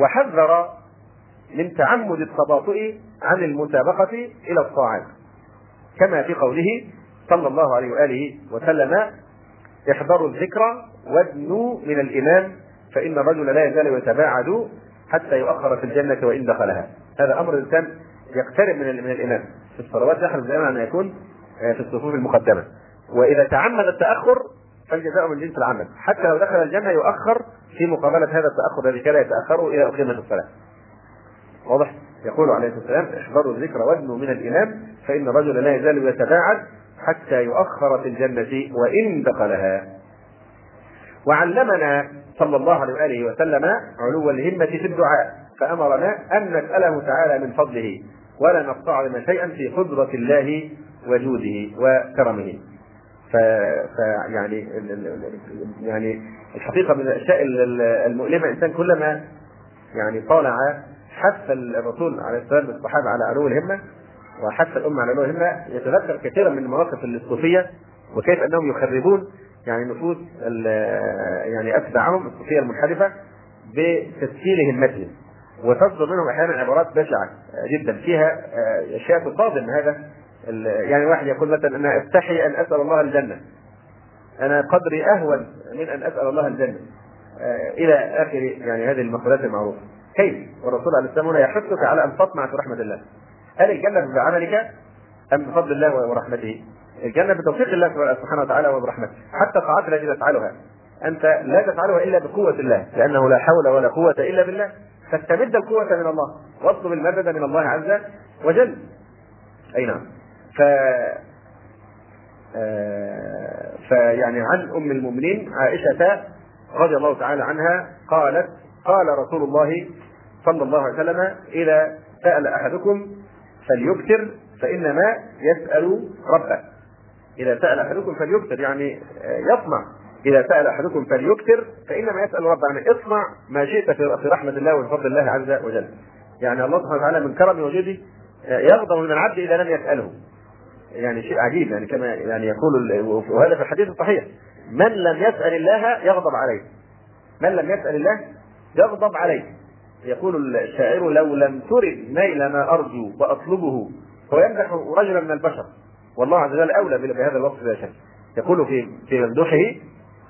S1: وحذر من تعمد التباطؤ عن المسابقة إلى الطاعات. كما في قوله صلى الله عليه وآله وسلم احذروا الذكر وادنوا من الإمام فإن الرجل لا يزال يتباعد حتى يؤخر في الجنة وإن دخلها. هذا أمر الإنسان يقترب من من الإمام في الصلوات يحرص دائما أن يكون آه، في الصفوف المقدمة. وإذا تعمد التأخر فالجزاء من جنس العمل. حتى لو دخل الجنة يؤخر في مقابلة هذا التأخر الذي كان يتأخره إلى أقيمة الصلاة. واضح؟ يقول عليه الصلاة والسلام احذروا الذكر وزنوا من الإمام فإن الرجل لا يزال يتباعد حتى يؤخر في الجنة وإن دخلها. وعلمنا صلى الله عليه وآله وسلم علو الهمة في الدعاء. فأمرنا أن نسأله تعالى من فضله ولا نستعظم شيئا في قدرة الله وجوده وكرمه. ف... ف يعني الحقيقة من الأشياء المؤلمة الإنسان كلما يعني طالع حث الرسول عليه السلام الصحابه على علو الهمة وحث الأمة على علو الهمة يتذكر كثيرا من المواقف الصوفية وكيف أنهم يخربون يعني نفوس يعني اتباعهم الصوفية المنحرفة بتسهيل همتهم. وتصدر منهم أحيانا عبارات بشعة جدا. فيها اشياء تصادم هذا. يعني واحد يقول مثلا أنا أستحي أن أسأل الله الجنة. أنا قدري أهون من أن أسأل الله الجنة. إلى آخر يعني هذه المقولات المعروفة. كيف؟ والرسول عليه السلام هنا يحثك على أن تطمع في رحمة الله. هل الجنة بعملك أم بفضل الله ورحمته؟ الجنة بتوفيق الله سبحانه وتعالى وبرحمته. حتى الطاعات التي تفعلها. أنت لا تفعلها إلا بقوة الله لأنه لا حول ولا قوة إلا بالله. فاستمد القوة من الله واطلب المدد من الله عز وجل. أي نعم. ف آه فيعني عن أم المؤمنين عائشة رضي الله تعالى عنها قالت قال رسول الله صلى الله عليه وسلم إذا سأل أحدكم فليكثر فإنما يسأل ربه. إذا سأل أحدكم فليكثر يعني يطمع. إذا سأل أحدكم فليكثر فإنما يسأل ربه يعني اطمع ما شئت في رحمة الله وفضل الله عز وجل. يعني الله سبحانه وتعالى من كرم وجوده يغضب من العبد إذا لم يسأله. يعني شيء عجيب يعني كما يعني يقول وهذا في الحديث الصحيح. من لم يسأل الله يغضب عليه. من لم يسأل الله يغضب عليه. يقول الشاعر لو لم ترد نيل ما أرجو وأطلبه هو يمدح رجلا من البشر. والله عز وجل أولى بهذا الوصف لا شك. يقول في في ممدوحه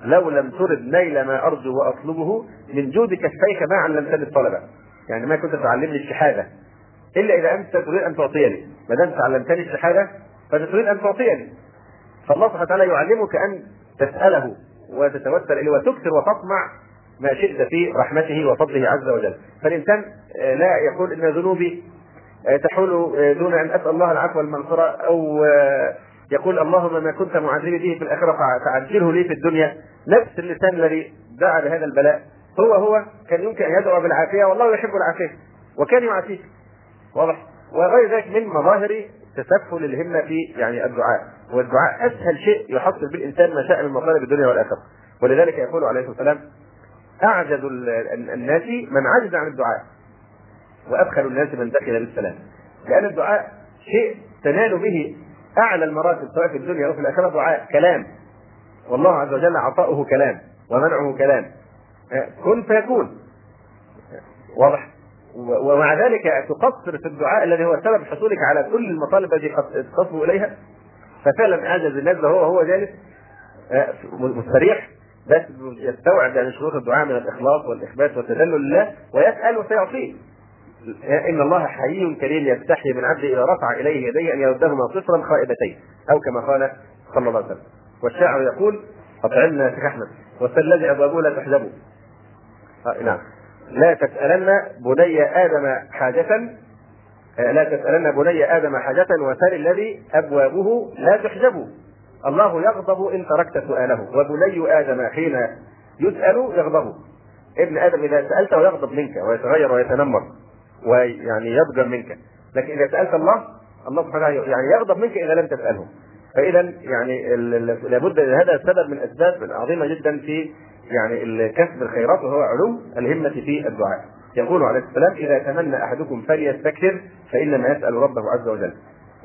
S1: لو لم ترد نيل ما أرجو وأطلبه من جود كفيك ما علمتني الطلبة. يعني ما كنت تعلمني الشهادة. إلا إذا أنت تريد أن تعطيني. ما دام تعلمتني الشهادة فتريد أن تعطيني. فالله سبحانه وتعالى يعلمك أن تسأله وتتوسل إليه وتكثر وتطمع ما شئت في رحمته وفضله عز وجل. فالإنسان لا يقول إن ذنوبي تحول دون أن أسأل الله العفو والمغفرة أو يقول اللهم ما كنت معذبي به في الآخرة فعجله لي في الدنيا. نفس اللسان الذي دعا بهذا البلاء. هو هو كان يمكن أن يدعو بالعافية والله يحب العافية وكان يعافيك. واضح. وغير ذلك من مظاهر تسفل الهمة في يعني الدعاء. والدعاء أسهل شيء يحصل به الانسان ما شاء من مطالب الدنيا والآخرة. ولذلك يقول عليه الصلاة والسلام أعجز الناس من عجز عن الدعاء. وادخل الناس من دخل بالسلام. لأن الدعاء شيء تنال به أعلى المراتب سواء في الدنيا أو في الآخرة دعاء كلام. والله عز وجل عطاؤه كلام ومنعه كلام. كن فيكون. واضح. ومع ذلك تقصر في الدعاء الذي هو سبب حصولك على كل المطالب التي تصبو إليها. ففعلا أعجز الناس هو هو جالس مستريح بس يستوعب يعني شروط الدعاء من الإخلاص والإخبات والتذلل لله ويسأل وسيعطيه. إن الله حي كريم يستحي من عبده إذا رفع إليه يديه أن يردهما صفرا خائبتين أو كما قال صلى الله عليه وسلم. والشاعر يقول أطعمنا يا شيخ أحمد والثلاجة ابوابه لا تحجبوا. آه نعم. لا تسألن بني آدم حاجة لا تسألن بني آدم حاجة وسل الذي أبوابه لا تحجب الله يغضب إن تركت سؤاله وبني آدم حين يسأل يغضب. ابن آدم إذا سالته يغضب منك ويتغير ويتنمر. ويعني يضجر منك. لكن إذا سألت الله الله سبحانه يعني يغضب منك إذا لم تسأله. فإذا يعني لابد هذا سبب من أسباب عظيمة جدا في يعني كسب الخيرات وهو علو الهمة في الدعاء. يقول عليه السلام إذا تمنى أحدكم فليستكثر فإنما يسأل ربه عز وجل.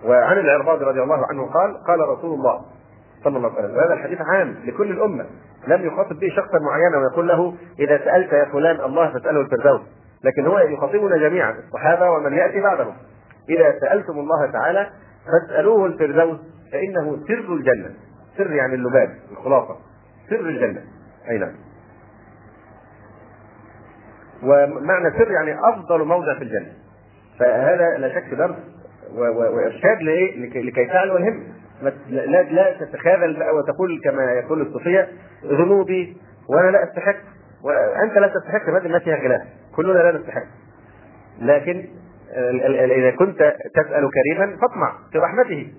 S1: وعن العرباض رضي الله عنه قال قال رسول الله صلى الله عليه وسلم وهذا الحديث عام لكل الأمة. لم يخاطب به شخصا معينا ويقول له إذا سألت يا فلان الله فاسأله الفردوس. لكن هو يخاطبنا جميعا الصحابه ومن يأتي بعدهم. إذا سألتم الله تعالى فاسألوه الفردوس فإنه سر الجنة. سر يعني اللباب الخلاصة. سر الجنة. أي نعم. ومعنى سر يعني أفضل موضع في الجنة. فهذا لا شك درس وإرشاد لإيه؟ لكي تعلو الهم. لا لا تتخاذل بقى وتقول كما يقول الصوفية ذنوبي وأنا لا أستحق وأنت لا تستحق هذه ما فيها خلاف. كلنا لا نستحق لكن إذا كنت تسأل كريما فاطمع في رحمته.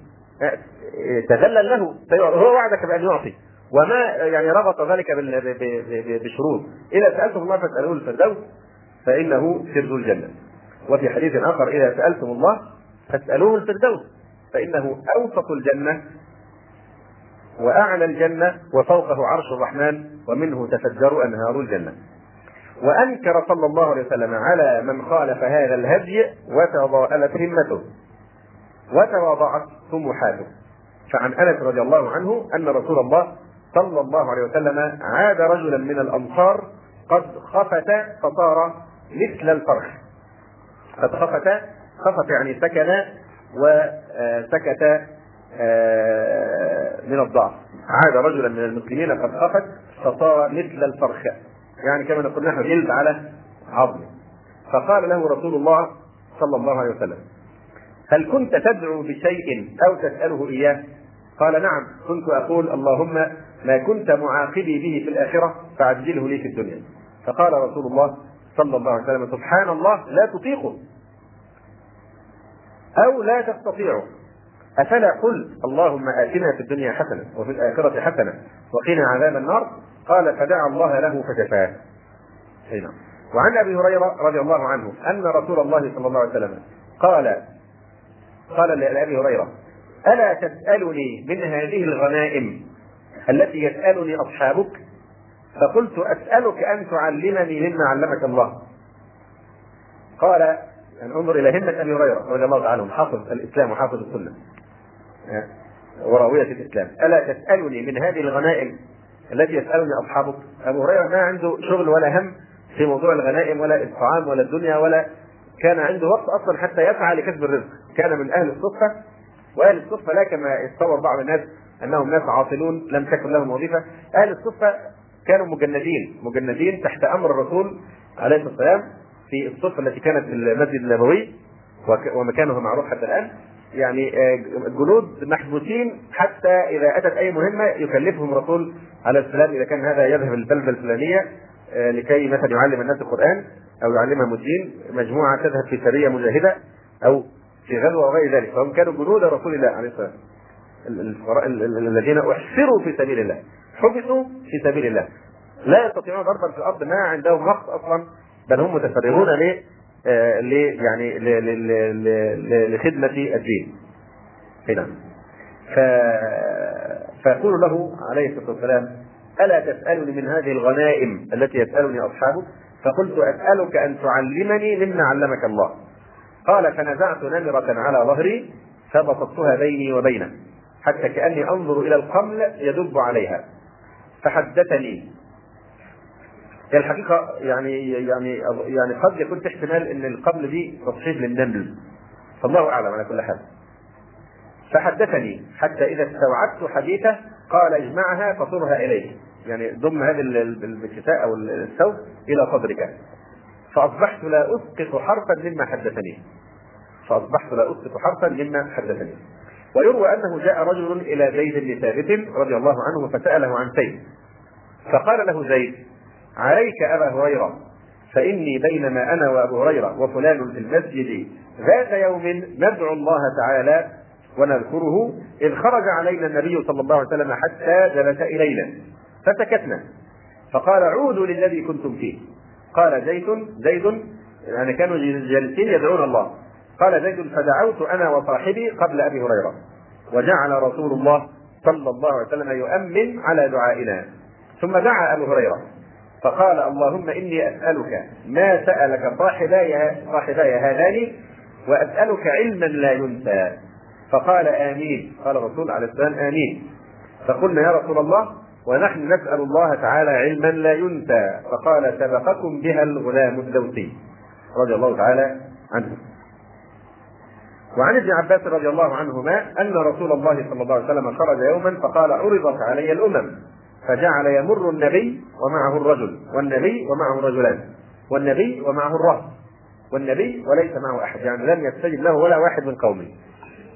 S1: تذلل له هو وعدك بأن يعطي. وما يعني ربط ذلك بشروط. إذا سألتم الله فاسألوه الفردوس فإنه سر الجنة. وفي حديث آخر إذا سألتم الله فاسألوه الفردوس. فإنه أوسط الجنة وأعلى الجنة وفوقه عرش الرحمن ومنه تفجر أنهار الجنة. وأنكر صلى الله عليه وسلم على من خالف هذا الهدي وتضاءلت همته وتواضعت طموحاته. فعن أنس رضي الله عنه أن رسول الله صلى الله عليه وسلم عاد رجلا من الأنصار قد خفت فصار مثل الفرخ قد خفتا خفت يعني سكن وسكت آه، من الضعف. عاد رجلا من المسلمين قد خفت فصار مثل الفرخ يعني كما نقول نحن جلد على عظم فقال له رسول الله صلى الله عليه وسلم هل كنت تدعو بشيء أو تسأله إياه؟ قال نعم كنت أقول اللهم ما كنت معاقبي به في الآخرة فعجله لي في الدنيا. فقال رسول الله صلى الله عليه وسلم سبحان الله لا تطيقه. أو لا تستطيعه. أفلا قل اللهم آتنا في الدنيا حسنة وفي الآخرة حسنة وقنا عذاب النار؟ قال فدعا الله له فشفاه هنا وعن أبي هريرة رضي الله عنه أن رسول الله صلى الله عليه وسلم قال قال لأبي هريرة ألا تسألني من هذه الغنائم التي يسألني أصحابك؟ فقلت أسألك أن تعلمني مما علمك الله. قال يعني أنظر إلى همة أبي هريرة رضي الله عنه حافظ الإسلام وحافظ السنة. وراوية الإسلام. ألا تسألني من هذه الغنائم التي يسألني أصحابك؟ أبو هريرة ما عنده شغل ولا هم في موضوع الغنائم ولا الطعام ولا الدنيا ولا كان عنده وقت أصلا حتى يسعى لكسب الرزق. كان من أهل الصفة وأهل الصفة لا كما يتصور بعض الناس أنهم ناس عاطلون لم تكن لهم وظيفة. أهل الصفة كانوا مجندين مجندين تحت أمر الرسول عليه الصلاة والسلام في الصفة التي كانت في المسجد النبوي ومكانه معروف حتى الآن. يعني آه، جنود محبوسين حتى إذا أتت أي مهمة يكلفهم الرسول عليه السلام إذا كان هذا يذهب البلده الفلانية آه، لكي مثلا يعلم الناس القرآن أو يعلمهم الدين مجموعة تذهب في سرية مجاهدة أو في غزوة وغير ذلك. فهم كانوا جنود رسول الله عليه الصلاة والسلام الذين احسروا في سبيل الله حبسوا في سبيل الله. لا يستطيعون ضربا في الأرض ما عندهم وقت أصلا بل هم متفرغون يعني لخدمة الدين. نعم. فيقول له عليه الصلاة والسلام: ألا تسألني من هذه الغنائم التي يسألني أصحابك؟ فقلت أسألك أن تعلمني مما علمك الله. قال فنزعت نمرة على ظهري فبسطتها بيني وبينه حتى كأني أنظر إلى القمل يدب عليها فحدثني هي الحقيقة يعني يعني يعني قد يكون في احتمال إن القبل دي تصحيح للنمل. فالله أعلم على كل حال. فحدثني حتى إذا استوعبت حديثه قال اجمعها فصرها اليك يعني ضم هذه الكساء أو الثوب إلى صدرك. فأصبحت لا أسقط حرفا مما حدثني. فأصبحت لا أسقط حرفا مما حدثني. ويروى أنه جاء رجل إلى زيد بن ثابت رضي الله عنه فسأله عن سيد فقال له زيد عليك أبا هريرة فإني بينما أنا وأبو هريرة وفلان في المسجد ذات يوم ندعو الله تعالى ونذكره إذ خرج علينا النبي صلى الله عليه وسلم حتى جلس إلينا فسكتنا فقال عودوا للذي كنتم فيه. قال زيد زيد يعني كانوا جالسين يدعون الله. قال زيد فدعوت أنا وصاحبي قبل أبي هريرة. وجعل رسول الله صلى الله عليه وسلم يؤمن على دعائنا ثم دعا أبو هريرة. فقال اللهم إني أسألك ما سألك صاحباي صاحباي هذان وأسألك علما لا ينسى. فقال آمين. قال الرسول عليه السلام آمين. فقلنا يا رسول الله ونحن نسأل الله تعالى علما لا ينسى. فقال سبقكم بها الغلام الدوسي رضي الله تعالى عنه. وعن ابن عباس رضي الله عنهما أن رسول الله صلى الله عليه وسلم خرج يوما فقال عرضت علي الأمم. فجعل يمر النبي ومعه الرجل والنبي ومعه الرجلان والنبي ومعه الرهب والنبي وليس معه أحد يعني لم يستجب له ولا واحد من قومه.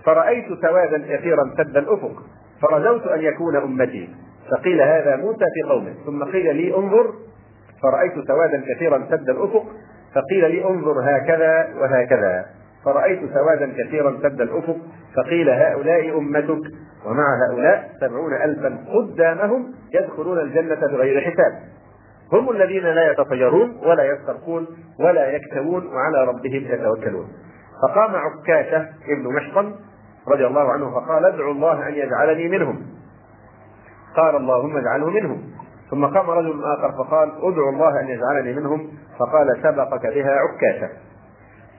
S1: فرأيت سوادا كثيرا سد الأفق فرجوت أن يكون أمتي فقيل هذا موسى في قومه ثم قيل لي انظر فرأيت سوادا كثيرا سد الأفق فقيل لي انظر هكذا وهكذا. فرأيت سوادا كثيرا سد الأفق فقيل هؤلاء أمتك. ومع هؤلاء سبعون ألفا قدامهم يدخلون الجنة بغير حساب. هم الذين لا يتطيرون ولا يسترقون ولا يكتوون وعلى ربهم يتوكلون. فقام عكاشة ابن محصن رضي الله عنه فقال ادعو الله أن يجعلني منهم. قال اللهم اجعله منهم. ثم قام رجل آخر فقال ادعو الله أن يجعلني منهم. فقال سبقك بها عكاشة.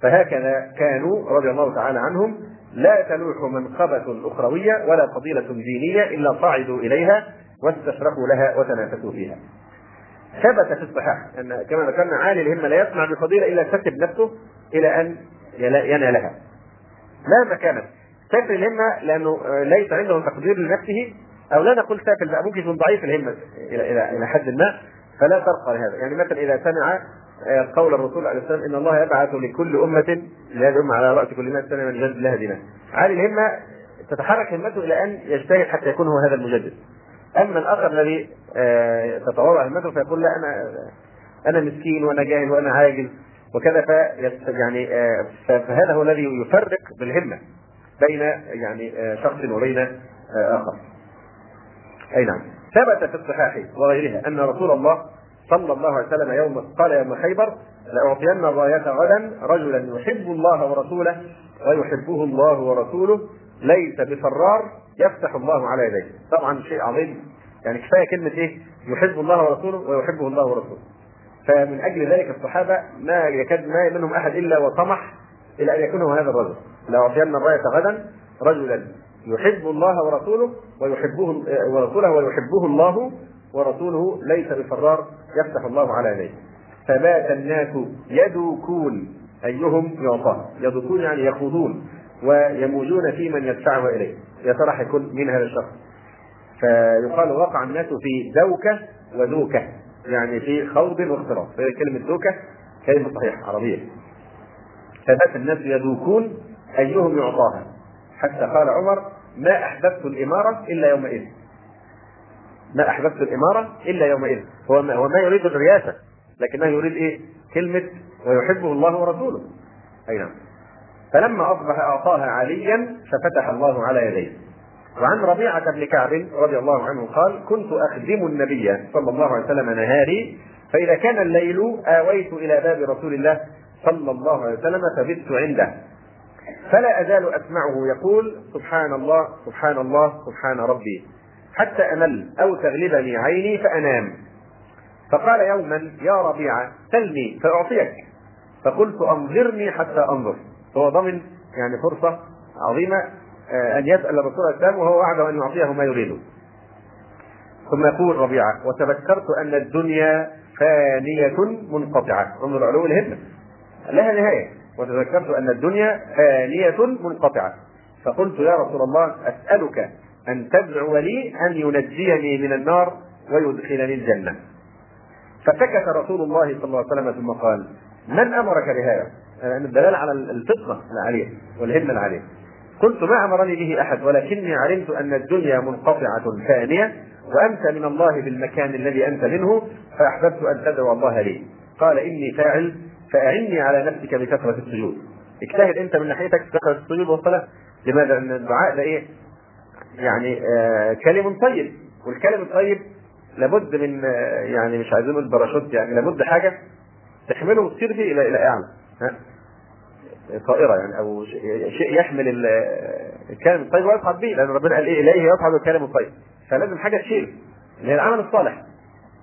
S1: فهكذا كانوا رضي الله تعالى عنهم لا تلوح منقبة أخروية ولا فضيلة دينية إلا صعدوا إليها واستشرفوا لها وتنافسوا فيها. ثبت في الصحاح أن كما ذكرنا عالي الهمة لا يصنع بفضيلة إلا كتب نفسه إلى أن ينالها. مهما كانت سافل الهمة؟ لأنه ليس عنده تقدير لنفسه أو لا نقول سافل بقى ممكن يكون ضعيف الهمة إلى إلى إلى حد ما فلا ترقى لهذا. يعني مثلا إذا سمع قول الرسول عليه والسلام إن الله يبعث لكل أمة لهذه الأمة على رأس كل ناس سنة من جد لها دينا عالي الهمة تتحرك همته إلى أن يجتهد حتى يكون هو هذا المجدد أما الآخر الذي آه، تتواضع همته فيقول لا أنا أنا مسكين وأنا جاهل وأنا عاجز وكذا يعني آه، فهذا هو الذي يفرق بالهمة بين يعني شخص وبين آخر. أي نعم. ثبت في الصحاح وغيرها أن رسول الله صلى الله عليه وسلم يوم قال يوم خيبر لأعطين الراية غدا رجلا يحب الله ورسوله ويحبه الله ورسوله ليس بفرار يفتح الله على يديه. طبعا شيء عظيم. يعني كفاية كلمة إيه؟ يحب الله ورسوله ويحبه الله ورسوله. فمن أجل ذلك الصحابة ما يكاد ما منهم أحد إلا وطمح إلى أن يكون هو هذا الرجل. لأعطين الرايه غدا رجلا يحب الله ورسوله ويحبه ورسوله ويحبه الله ورسوله ليس بفرار يفتح الله على يديه فبات الناس يدوكون أيهم؟ يعطاه. يدوكون يعني يخوضون ويموجون في من يدفعه إليه. يا ترى حيكون مين هذا الشخص؟ فيقال وقع الناس في دوكة ودوكه يعني في خوض واختراق. فهي كلمة دوكة كلمة صحيحة عربية. فبات الناس يدوكون أيهم يعطاها. حتى قال عمر ما أحببت الإمارة إلا يومئذ. ما أحببت الإمارة إلا يومئذ. هو ما, هو ما يريد الرياسة لكنه يريد إيه؟ كلمة ويحبه الله ورسوله. أي نعم. فلما أصبح أعطاها عليا ففتح الله على يديه. وعن ربيعة بن كعب رضي الله عنه قال كنت أخدم النبي صلى الله عليه وسلم نهاري فإذا كان الليل آويت إلى باب رسول الله صلى الله عليه وسلم فبت عنده. فلا أزال أسمعه يقول سبحان الله سبحان الله سبحان ربي. حتى أمل أو تغلبني عيني فأنام. فقال يوما يا ربيعة سلني فأعطيك فقلت أنظرني حتى أنظر. هو ضمن يعني فرصة عظيمة آه، أن يسأل الرسول السلام وهو وعده أن يعطيه ما يريده. ثم يقول ربيعة وتذكرت أن الدنيا فانية منقطعة. انظر علو الهمة لها نهاية. وتذكرت أن الدنيا فانية منقطعة. فقلت يا رسول الله أسألك أن تدعو لي أن ينجيني من النار ويدخلني الجنة فسكت رسول الله صلى الله عليه وسلم ثم قال من أمرك بهذا؟ يعني الدلالة على الفطنة العالية والهمة العالية قلت ما أمرني به أحد ولكني علمت أن الدنيا منقطعة ثانية وأنت من الله في المكان الذي أنت منه فأحببت أن تدعو الله لي قال إني فاعل فأعني على نفسك بكثرة السجود اجتهد أنت من ناحيتك بكثرة السجود والصلاة لماذا؟ لأن الدعاء ده إيه؟ يعني آه كلم طيب. والكلم الطيب لابد من آه يعني مش عايزين نقول باراشوت يعني لابد حاجة تحمله وتطير به إلى إلى أعلى طائرة يعني أو شيء يحمل الكلم الطيب ويصعد به لأن ربنا قال إيه؟ إليه يصعد الكلم الطيب. فلازم حاجة تشيل اللي هي العمل الصالح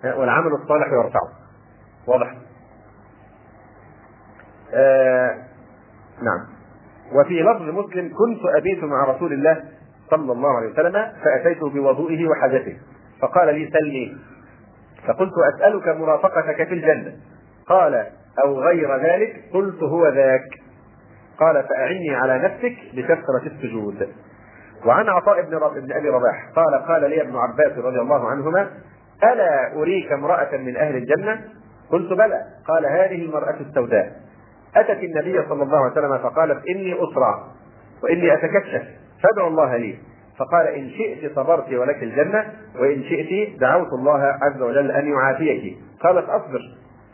S1: والعمل الصالح يرفعه. واضح؟ آه نعم. وفي لفظ مسلم كنت أبيت مع رسول الله صلى الله عليه وسلم فأتيته بوضوئه وحاجته فقال لي سلني. فقلت أسألك مرافقتك في الجنة. قال أو غير ذلك؟ قلت هو ذاك. قال فأعني على نفسك بكثرة السجود. وعن عطاء بن, بن أبي رباح قال قال لي ابن عباس رضي الله عنهما ألا أريك امرأة من أهل الجنة؟ قلت بلى. قال هذه المرأة السوداء. أتت النبي صلى الله عليه وسلم فقالت إني أسرع وإني أتكشف. فادعوا الله لي. فقال إن شئت صبرت ولك الجنة وإن شئت دعوت الله عز وجل أن يعافيك. قالت أصبر.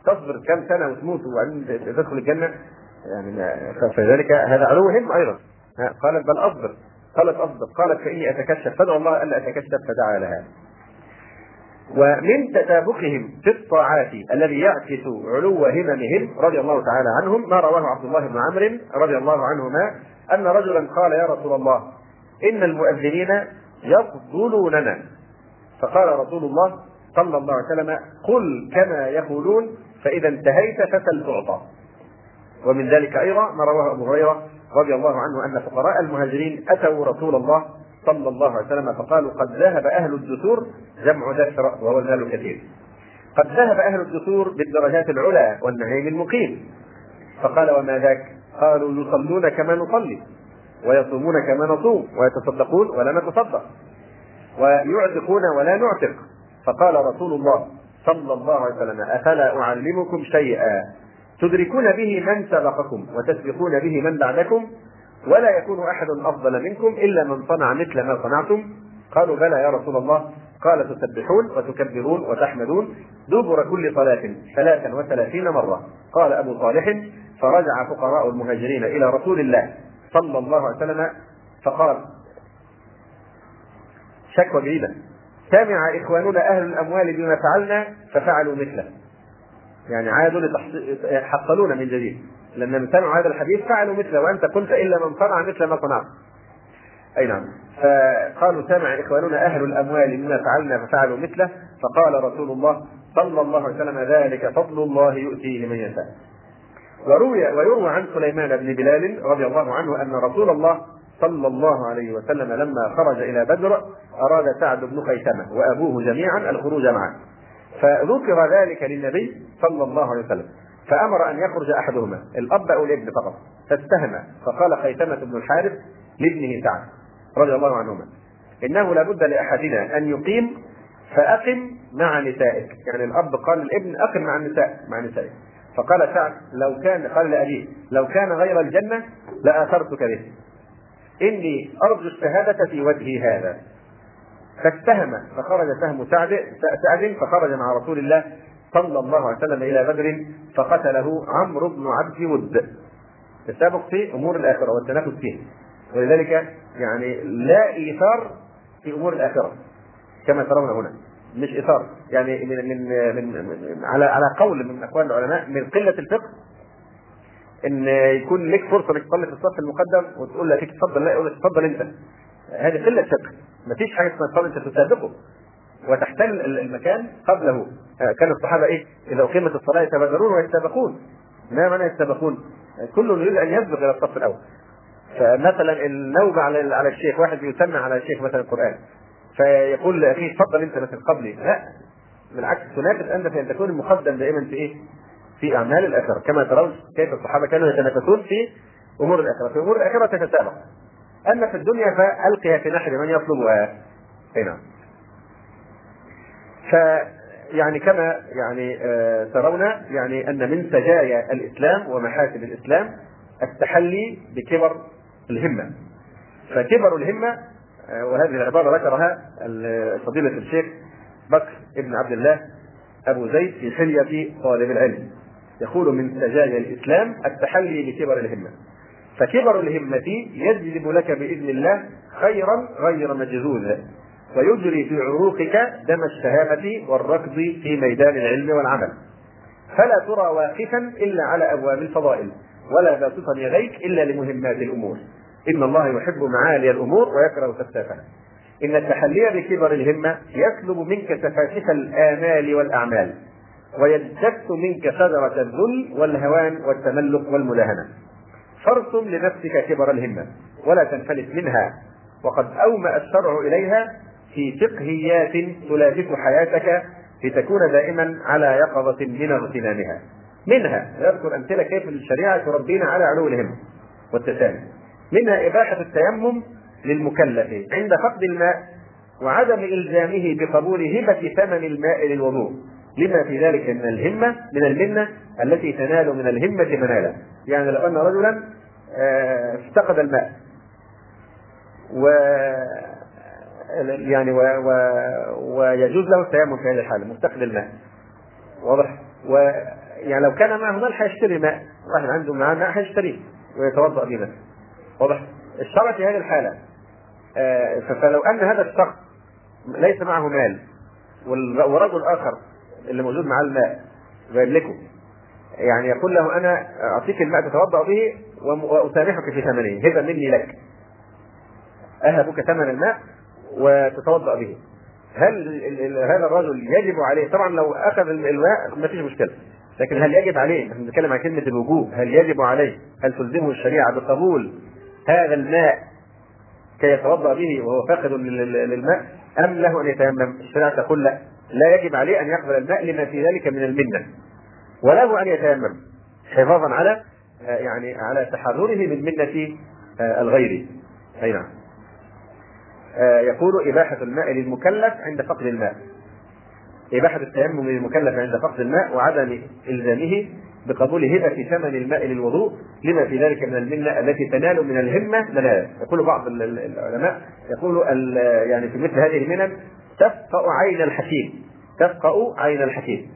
S1: تصبر كم سنة وتموت وبعدين تدخل الجنة؟ يعني فذلك هذا علو هم أيضا. قالت بل أصبر. قالت أصبر. قالت فإني أتكشف. فادعوا الله ألا أتكشف. فدعا لها. ومن تسابقهم في الطاعات الذي يعكس علو هممهم رضي الله تعالى عنهم ما رواه عبد الله بن عمرو رضي الله عنهما أن رجلا قال يا رسول الله إن المؤذنين يفضلوننا. فقال رسول الله صلى الله عليه وسلم قل كما يقولون فإذا انتهيت فسل تعطى. ومن ذلك أيضا ما رواه أبو هريرة رضي الله عنه أن فقراء المهاجرين أتوا رسول الله صلى الله عليه وسلم فقالوا قد ذهب أهل الدثور. جمع دثر وهو المال الكثير قد ذهب أهل الدثور بالدرجات العلى والنعيم المقيم. فقال وما ذاك؟ قالوا يصلون كما نصلي ويصومون كما نصوم ويتصدقون ولا نتصدق ويعتقون ولا نعتق. فقال رسول الله صلى الله عليه وسلم أفلا أعلمكم شيئا؟ تدركون به من سبقكم وتسبقون به من بعدكم؟ ولا يكون أحد أفضل منكم إلا من صنع مثل ما صنعتم؟ قالوا بلى يا رسول الله. قال تسبحون وتكبرون وتحمدون دبر كل صلاة ثلاثا وثلاثين مرة. قال أبو صالح فرجع فقراء المهاجرين إلى رسول الله صلى الله عليه وسلم فقال شكوى بعيدة سمع إخواننا أهل الأموال بما فعلنا ففعلوا مثله. يعني عادوا حصلون من جديد. لما سمعوا هذا الحديث فعلوا مثله وأنت قلت إلا من صنع مثل ما صنعت. أي نعم. فقالوا سمع إخواننا أهل الأموال مما فعلنا ففعلوا مثله. فقال رسول الله صلى الله عليه وسلم ذلك فضل الله يؤتيه من يشاء. وروي ويروى عن سليمان بن بلال رضي الله عنه أن رسول الله صلى الله عليه وسلم لما خرج إلى بدر أراد سعد بن خيثمة وأبوه جميعا الخروج معه. فذكر ذلك للنبي صلى الله عليه وسلم فأمر أن يخرج أحدهما الأب أو الابن فقط. فاستهم فقال خيثمة بن الحارث لابنه سعد رضي الله عنهما إنه لابد لأحدنا أن يقيم فأقم مع نسائك. يعني الأب قال للابن أقم مع النساء مع نسائك. فقال سعد لو كان قال لأبيه لو كان غير الجنة لآثرتك به. إني أرجو الشهادة في وجهي هذا. فاتهم فخرج سهم سعد سعد فخرج مع رسول الله صلى الله عليه وسلم إلى بدر فقتله عمرو بن عبد ود السابق في أمور الآخرة والتنافس فيه ولذلك يعني لا إيثار في أمور الآخرة كما ترون هنا. مش ايثار يعني من من من, على على قول من اقوال العلماء من قلة الفقه إن يكون لك فرصة إنك تصلي في الصف المقدم وتقول لك تفضل لا يقول لك تفضل أنت. هذه قلة فقه. ما فيش حاجة اسمها تصلي أنت تسابقه وتحتل المكان قبله. كان الصحابة إيه؟ إذا أقيمت الصلاة يتبادرون ويتسابقون. ما معنى يتسابقون؟ كل يريد أن يسبق إلى الصف الأول. فمثلا النوبه على على الشيخ واحد يسمع على الشيخ مثلا القرآن. فيقول لاخيه تفضل أنت مثلا قبلي لا بالعكس تنافس انت في أن تكون المقدم دائما في إيه؟ في أعمال الآخرة. كما ترون كيف الصحابة كانوا يتنافسون في أمور الآخرة. في أمور الآخرة تتسابق. أما في الدنيا فالقها في نحر من يطلبها أي نعم. ف يعني كما يعني آه ترون يعني أن من سجايا الإسلام ومحاسن الإسلام التحلي بكبر الهمة. فكبر الهمة آه، وهذه العبارة ذكرها فضيلة الشيخ بكر ابن عبد الله أبو زيد في حلية طالب العلم. يقول من سجايا الإسلام التحلي بكبر الهمة. فكبر الهمة يجلب لك بإذن الله خيرا غير مجذوذ ويجري في عروقك دم الشهامة والركض في ميدان العلم والعمل. فلا ترى واقفا إلا على أبواب الفضائل ولا باسطا يديك إلا لمهمات الأمور. إن الله يحب معالي الأمور ويكره سفسافها إن التحلي بكبر الهمة يسلب منك سفاسف الآمال والأعمال ويجتث منك شجرة الذل والهوان والتملق والمداهنة فارسم لنفسك كبر الهمة ولا تنفلت منها. وقد أومأ الشرع إليها في فقهيات تلافت حياتك لتكون دائما على يقظة من اغتنامها. منها يذكر أمثلة كيف الشريعة تربينا على علو الهمة والتسامي منها إباحة التيمم للمكلف عند فقد الماء وعدم إلزامه بقبول هبة ثمن الماء للوضوء. لما في ذلك من الهمة من المنة التي تنال من الهمة منالا. يعني لو أن رجلا آه، افتقد الماء. و يعني و... و... ويجوز له التيمم في هذه الحالة مفتقد الماء. واضح؟ و يعني لو كان معه مال هيشتري ماء. واحد عنده معاه ماء هيشتريه ويتوضأ به مثلا. واضح؟ الشرع في هذه الحالة آه فلو أن هذا الشخص ليس معه مال ورجل آخر اللي موجود معاه الماء ويملكه يعني يقول له أنا أعطيك الماء تتوضأ به وأسامحك في ثمنه هبه مني لك. أهبك ثمن الماء وتتوضأ به. هل هذا الرجل يجب عليه؟ طبعا لو أخذ الماء ما فيش مشكلة لكن هل يجب عليه؟ نحن بنتكلم عن كلمة الوجوب. هل يجب عليه هل تلزمه الشريعة بقبول هذا الماء كي يتوضأ به وهو فاقد للماء أم له أن يتيمم؟ الشريعة تقول لا. لا يجب عليه أن يقبل الماء لما في ذلك من المنة. وله أن يتيمم حفاظا على يعني على تحرره من منة الغير. أي نعم. يقول إباحة الماء للمكلف عند فقد الماء. إباحة التيمم للمكلف عند فقد الماء وعدم إلزامه بقبول هبة ثمن الماء للوضوء لما في ذلك من المنة التي تنال من الهمة؟ منال يقول بعض العلماء يقول يعني في مثل هذه المنن تفقأ عين الحكيم تفقأ عين الحكيم.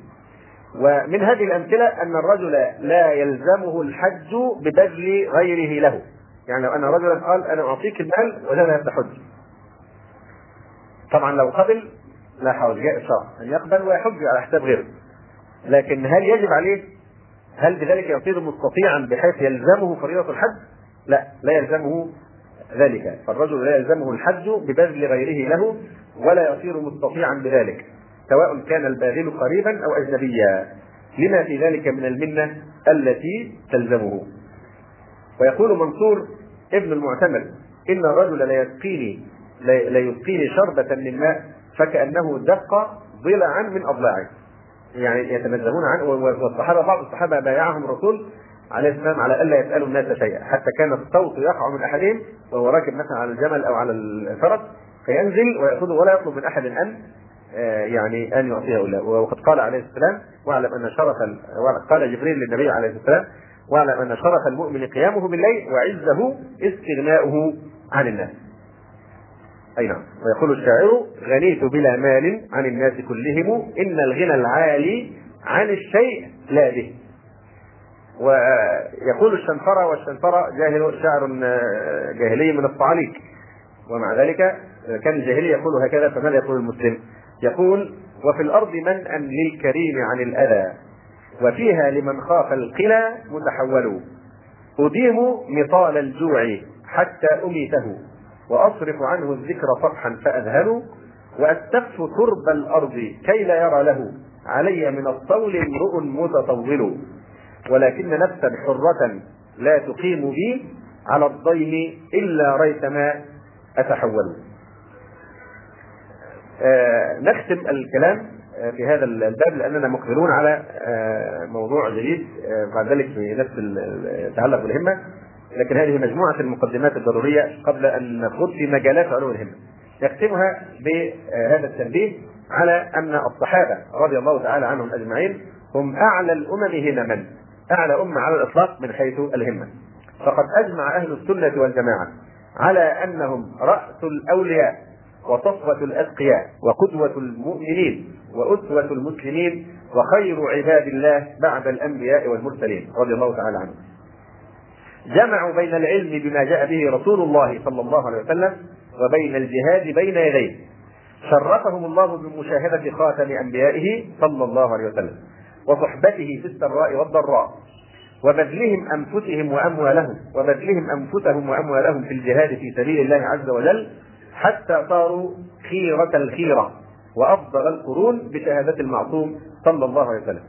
S1: ومن هذه الأمثلة أن الرجل لا يلزمه الحج ببذل غيره له. يعني لو أن رجلا قال أنا أعطيك المال ولا تحج. طبعا لو قبل لا حول جاء الشرع ان يقبل ويحج على حساب غيره. لكن هل يجب عليه هل بذلك يصير مستطيعا بحيث يلزمه فريضة الحج؟ لا لا يلزمه ذلك. فالرجل لا يلزمه الحج ببذل غيره له ولا يصير مستطيعا بذلك سواء كان الباذل قريبا أو اجنبيا. لما في ذلك من المنة التي تلزمه. ويقول منصور ابن المعتمد إن الرجل لا يسقيني لا يسقيني شربة من ماء فكأنه دق ضلعا من أضلاعه. يعني يتنزهون عنه والصحابة بعض الصحابة بايعهم الرسول عليه السلام على ألا يسألوا الناس شيئا. حتى كان الصوت يقع من أحدهم وهو راكب مثلا على الجمل أو على الفرس فينزل ويأخذه ولا يطلب من أحد أن آه، يعني أن يعطيه الا وقد قال عليه السلام واعلم أن شرف قال جبريل للنبي عليه السلام واعلم أن شرف المؤمن قيامه بالليل وعزه استغناؤه عن الناس. أي نعم. ويقول الشاعر غنيت بلا مال عن الناس كلهم إن الغنى العالي عن الشيء لا به. ويقول الشنفرة والشنفرة جاهل شاعر جاهلي من الصعاليك. ومع ذلك كان الجاهلي يقول هكذا فماذا يقول المسلم؟ يقول وفي الأرض منأ للكريم عن الأذى وفيها لمن خاف القلى متحول. أديم مطال الجوع حتى أميته. وأصرف عنه الذكر صفحا فأذهل وأستخف ترب الأرض كي لا يرى له. علي من الطول امرؤ متطول. ولكن نفسا حرة لا تقيم بي على الضيم إلا ريثما أتحول. آه نختم الكلام آه، في هذا الباب لأننا مقبلون على آه موضوع جديد آه بعد ذلك في نفس يتعلق بالهمة. لكن هذه مجموعة المقدمات الضرورية قبل أن نخوض في مجالات علو الهمة. نختمها بهذا التنبيه على أن الصحابة رضي الله تعالى عنهم أجمعين هم أعلى الأمم همما أعلى أمة على الإطلاق من حيث الهمة. فقد أجمع أهل السنة والجماعة على أنهم رأس الأولياء وصفوة الأتقياء وقدوة المؤمنين وأسوة المسلمين وخير عباد الله بعد الأنبياء والمرسلين رضي الله تعالى عنهم. جمعوا بين العلم بما جاء به رسول الله صلى الله عليه وسلم وبين الجهاد بين يديه. شرفهم الله بمشاهدة خاتم أنبيائه صلى الله عليه وسلم وصحبته في السراء والضراء وبذلهم أنفسهم وأموالهم وبذلهم أنفسهم وأموالهم في الجهاد في سبيل الله عز وجل حتى صاروا خيرة الخيرة وأفضل القرون بشهادة المعصوم صلى الله عليه وسلم.